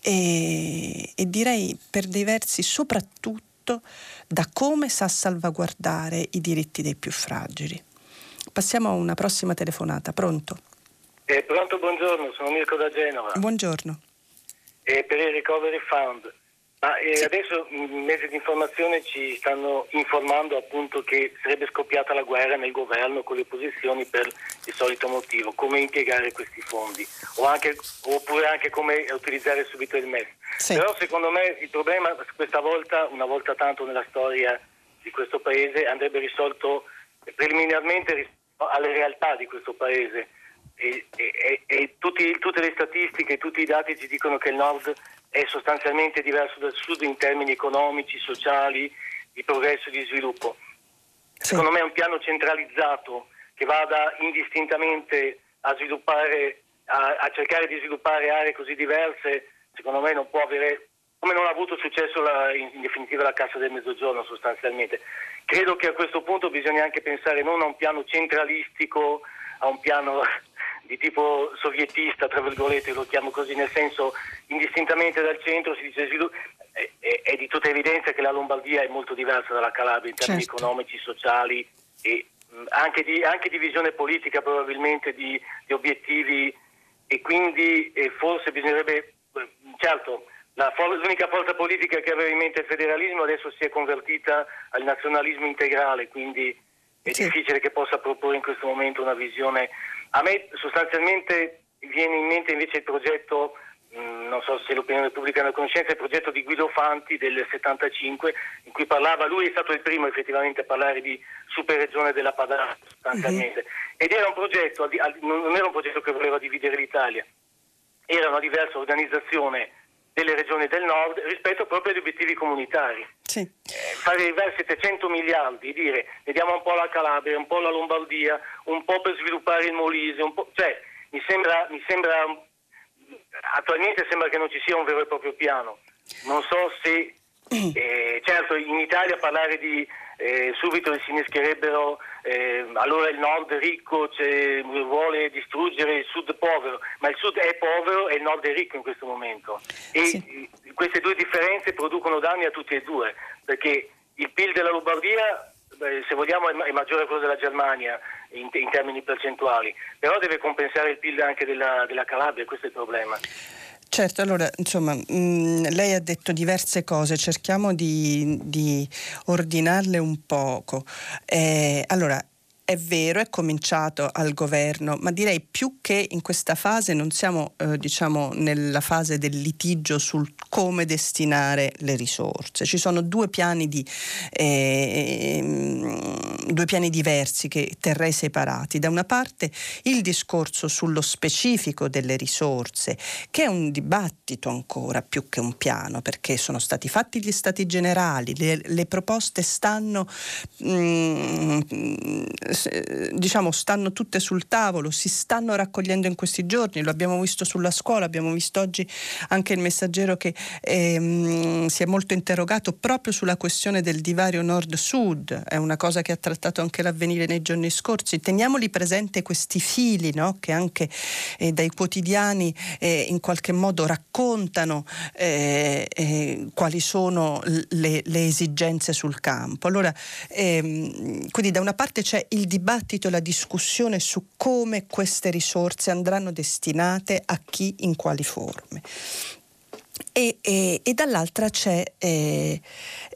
e, e direi per dei versi soprattutto da come sa salvaguardare i diritti dei più fragili. Passiamo a una prossima telefonata. Pronto? Eh, pronto, buongiorno, sono Mirko da Genova. Buongiorno. Eh, per il Recovery Fund. Ma eh, sì. adesso i mezzi di informazione ci stanno informando appunto che sarebbe scoppiata la guerra nel governo con le opposizioni per il solito motivo, come impiegare questi fondi o anche, oppure anche come utilizzare subito il MES. Sì. Però secondo me il problema questa volta, una volta tanto nella storia di questo paese, andrebbe risolto preliminarmente alle realtà di questo paese. E, e, e tutti, tutte le statistiche, tutti i dati ci dicono che il Nord è sostanzialmente diverso dal sud in termini economici, sociali, di progresso e di sviluppo. Sì. Secondo me è un piano centralizzato che vada indistintamente a sviluppare, a, a cercare di sviluppare aree così diverse, secondo me non può avere come non ha avuto successo la, in, in, definitiva la Cassa del Mezzogiorno sostanzialmente. Credo che a questo punto bisogna anche pensare non a un piano centralistico, a un piano di tipo sovietista, tra virgolette, lo chiamo così, nel senso indistintamente dal centro si dice sviluppo. È, è, è, di tutta evidenza che la Lombardia è molto diversa dalla Calabria in termini certo. economici, sociali e mh, anche, di, anche, di, visione politica probabilmente, di, di obiettivi e quindi eh, forse bisognerebbe, certo, la, l'unica forza politica che aveva in mente il federalismo adesso si è convertita al nazionalismo integrale, quindi è sì. difficile che possa proporre in questo momento una visione. A me sostanzialmente viene in mente invece il progetto, mh, mm, non so se l'opinione pubblica ne conoscenza, il progetto di Guido Fanti del 75, in cui parlava, lui è stato il primo effettivamente a parlare di superregione della Padana sostanzialmente, mm-hmm. ed era un progetto, non era un progetto che voleva dividere l'Italia, era una diversa organizzazione delle regioni del nord rispetto proprio agli obiettivi comunitari. Sì. Eh, fare arrivare 700 miliardi, dire vediamo un po' la Calabria, un po' la Lombardia, un po' per sviluppare il Molise, cioè mi sembra, mi sembra, attualmente sembra che non ci sia un vero e proprio piano. Non so se, eh, certo in Italia parlare di eh, subito si innescherebbero eh, allora il nord ricco cioè, vuole distruggere il sud povero, ma il sud è povero e il nord è ricco in questo momento. E sì. queste due differenze producono danni a tutti e due, perché il PIL della Lombardia, se vogliamo, è maggiore a quello della Germania in, in, termini percentuali, però deve compensare il PIL anche della, della Calabria, questo è il problema. Certo, allora insomma mh, mm, lei ha detto diverse cose, cerchiamo di, di ordinarle un poco. Eh, allora, è vero, è cominciato al governo, ma direi più che in questa fase non siamo eh, diciamo nella fase del litigio sul come destinare le risorse. Ci sono due piani, di, eh, due piani diversi che terrei separati. Da una parte il discorso sullo specifico delle risorse, che è un dibattito ancora più che un piano, perché sono stati fatti gli stati generali, le, le proposte stanno... Mm, diciamo stanno tutte sul tavolo, si stanno raccogliendo in questi giorni, lo abbiamo visto sulla scuola, abbiamo visto oggi anche il messaggero che ehm, si è molto interrogato proprio sulla questione del divario nord-sud, è una cosa che ha trattato anche l'avvenire nei giorni scorsi. Teniamoli presente questi fili no? che anche eh, dai quotidiani eh, in qualche modo raccontano eh, eh quali sono le, le, esigenze sul campo. Allora, ehm, quindi da una parte c'è il dibattito la discussione su come queste risorse andranno destinate a chi in quali forme. E, e, e, dall'altra c'è eh,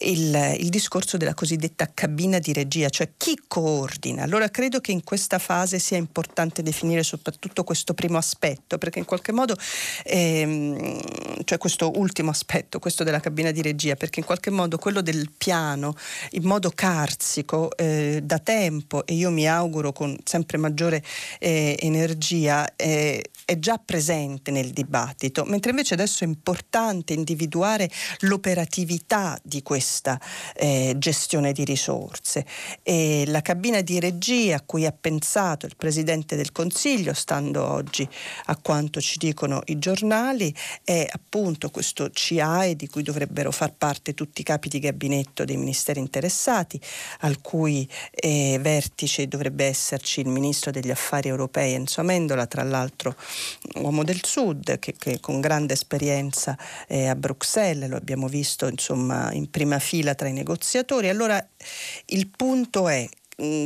il, il, discorso della cosiddetta cabina di regia, cioè chi coordina. Allora credo che in questa fase sia importante definire soprattutto questo primo aspetto, perché in qualche modo, ehm, cioè questo ultimo aspetto, questo della cabina di regia, perché in qualche modo quello del piano in modo carsico eh, da tempo e io mi auguro con sempre maggiore eh, energia eh, è già presente nel dibattito, mentre invece adesso è importante importante individuare l'operatività di questa eh, gestione di risorse. E la cabina di regia a cui ha pensato il Presidente del Consiglio, stando oggi a quanto ci dicono i giornali, è appunto questo CIAE di cui dovrebbero far parte tutti i capi di gabinetto dei ministeri interessati, al cui eh, vertice dovrebbe esserci il Ministro degli Affari Europei Enzo Amendola, tra l'altro uomo del Sud, che, che con grande esperienza eh, a Bruxelles, lo abbiamo visto insomma in prima fila tra i negoziatori. Allora il punto è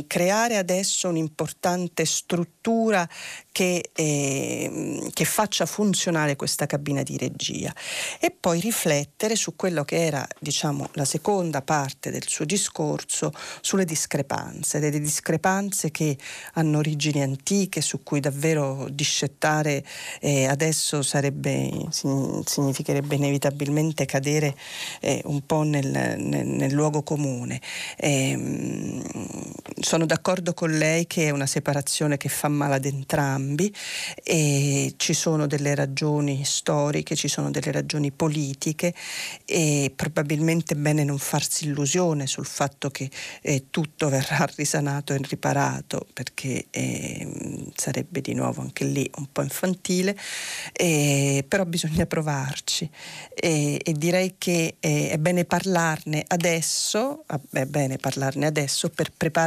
creare adesso un'importante struttura che, eh, che, faccia funzionare questa cabina di regia e poi riflettere su quello che era diciamo, la seconda parte del suo discorso sulle discrepanze, delle discrepanze che hanno origini antiche su cui davvero discettare eh, adesso sarebbe, significherebbe inevitabilmente cadere eh, un po' nel, nel, nel luogo comune. Ehm, sono d'accordo con lei che è una separazione che fa male ad entrambi e ci sono delle ragioni storiche, ci sono delle ragioni politiche e probabilmente è bene non farsi illusione sul fatto che eh, tutto verrà risanato e riparato perché eh, sarebbe di nuovo anche lì un po' infantile, eh, però bisogna provarci. E, e direi che eh, è bene parlarne adesso, è bene parlarne adesso per preparare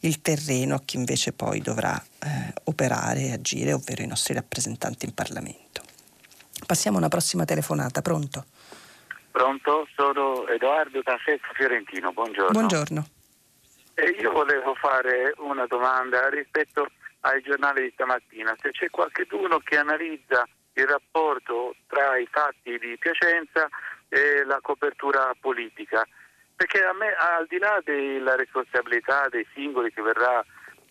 il terreno a chi invece poi dovrà eh, operare e agire, ovvero i nostri rappresentanti in Parlamento. Passiamo a una prossima telefonata, pronto? Pronto, sono Edoardo da Fiorentino, buongiorno. Buongiorno. Eh, io volevo fare una domanda rispetto ai giornali di stamattina, se c'è qualcuno che analizza il rapporto tra i fatti di Piacenza e la copertura politica, perché a me al di là della responsabilità dei singoli che verrà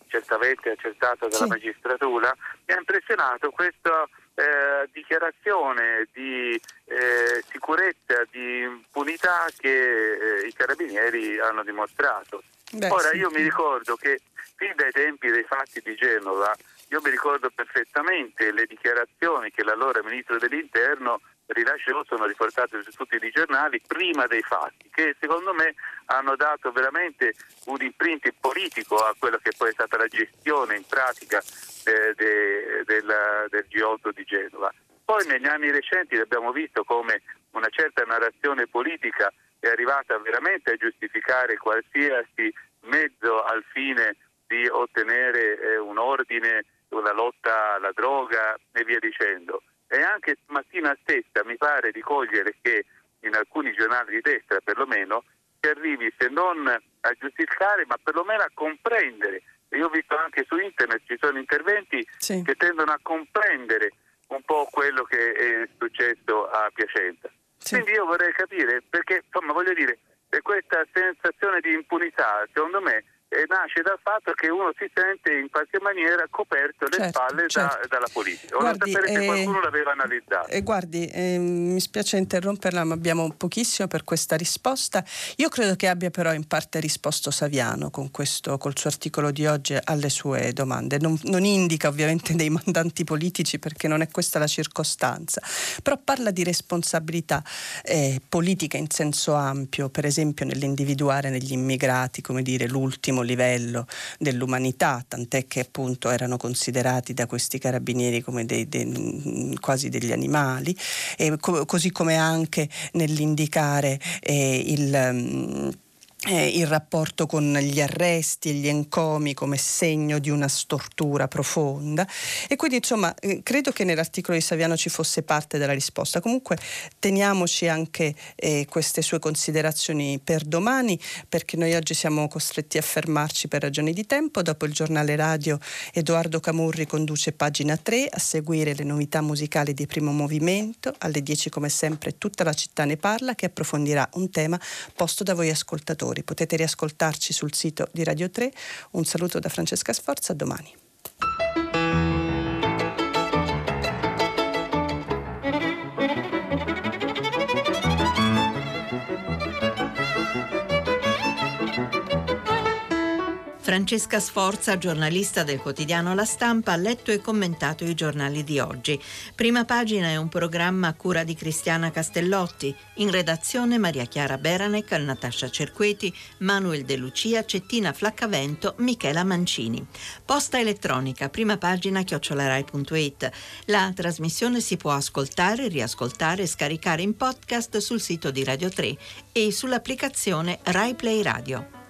certamente accertata dalla sì. magistratura, mi ha impressionato questa eh, dichiarazione di eh, sicurezza, di impunità che eh, i carabinieri hanno dimostrato. Beh, Ora sì. io mi ricordo che fin dai tempi dei fatti di Genova, io mi ricordo perfettamente le dichiarazioni che l'allora ministro dell'interno rilasciò, sono riportate su tutti i giornali, prima dei fatti, che secondo me hanno dato veramente un imprint politico a quello che poi è stata la gestione in pratica de, de, del, del G8 di Genova. Poi negli anni recenti abbiamo visto come una certa narrazione politica è arrivata veramente a giustificare qualsiasi mezzo al fine di ottenere eh, un ordine, una lotta alla droga e via dicendo. E anche stamattina stessa mi pare di cogliere che in alcuni giornali di destra perlomeno si arrivi se non a giustificare ma perlomeno a comprendere. Io ho visto anche su internet ci sono interventi sì. che tendono a comprendere un po' quello che è successo a Piacenza. Sì. Quindi io vorrei capire perché, insomma, voglio dire, questa sensazione di impunità, secondo me, eh, nasce dal fatto che uno si sente in qualche maniera coperto le certo, spalle certo. Da, dalla politica. Vorrei sapere eh, se qualcuno l'aveva analizzato. Eh, guardi, eh, mi spiace interromperla, ma abbiamo pochissimo per questa risposta. Io credo che abbia però in parte risposto Saviano con questo, col suo articolo di oggi alle sue domande. Non, non indica ovviamente dei mandanti politici perché non è questa la circostanza, però parla di responsabilità eh, politica in senso ampio, per esempio nell'individuare negli immigrati, come dire, l'ultimo livello dell'umanità, tant'è che appunto erano considerati da questi carabinieri come dei, dei, quasi degli animali, co- così come anche nell'indicare eh, il eh, il rapporto con gli arresti e gli encomi come segno di una stortura profonda. E quindi insomma eh, credo che nell'articolo di Saviano ci fosse parte della risposta. Comunque teniamoci anche eh, queste sue considerazioni per domani perché noi oggi siamo costretti a fermarci per ragioni di tempo. Dopo il giornale radio Edoardo Camurri conduce pagina 3 a seguire le novità musicali di primo movimento. Alle 10 come sempre tutta la città ne parla che approfondirà un tema posto da voi ascoltatori ascoltatori. Potete riascoltarci sul sito di Radio 3. Un saluto da Francesca Sforza, a domani. Francesca Sforza, giornalista del quotidiano La Stampa, ha letto e commentato i giornali di oggi. Prima pagina è un programma a cura di Cristiana Castellotti. In redazione Maria Chiara Beranec, Natascia Cerqueti, Manuel De Lucia, Cettina Flaccavento, Michela Mancini. Posta elettronica, prima pagina chiocciolarai.it. La trasmissione si può ascoltare, riascoltare e scaricare in podcast sul sito di Radio 3 e sull'applicazione Rai Play Radio.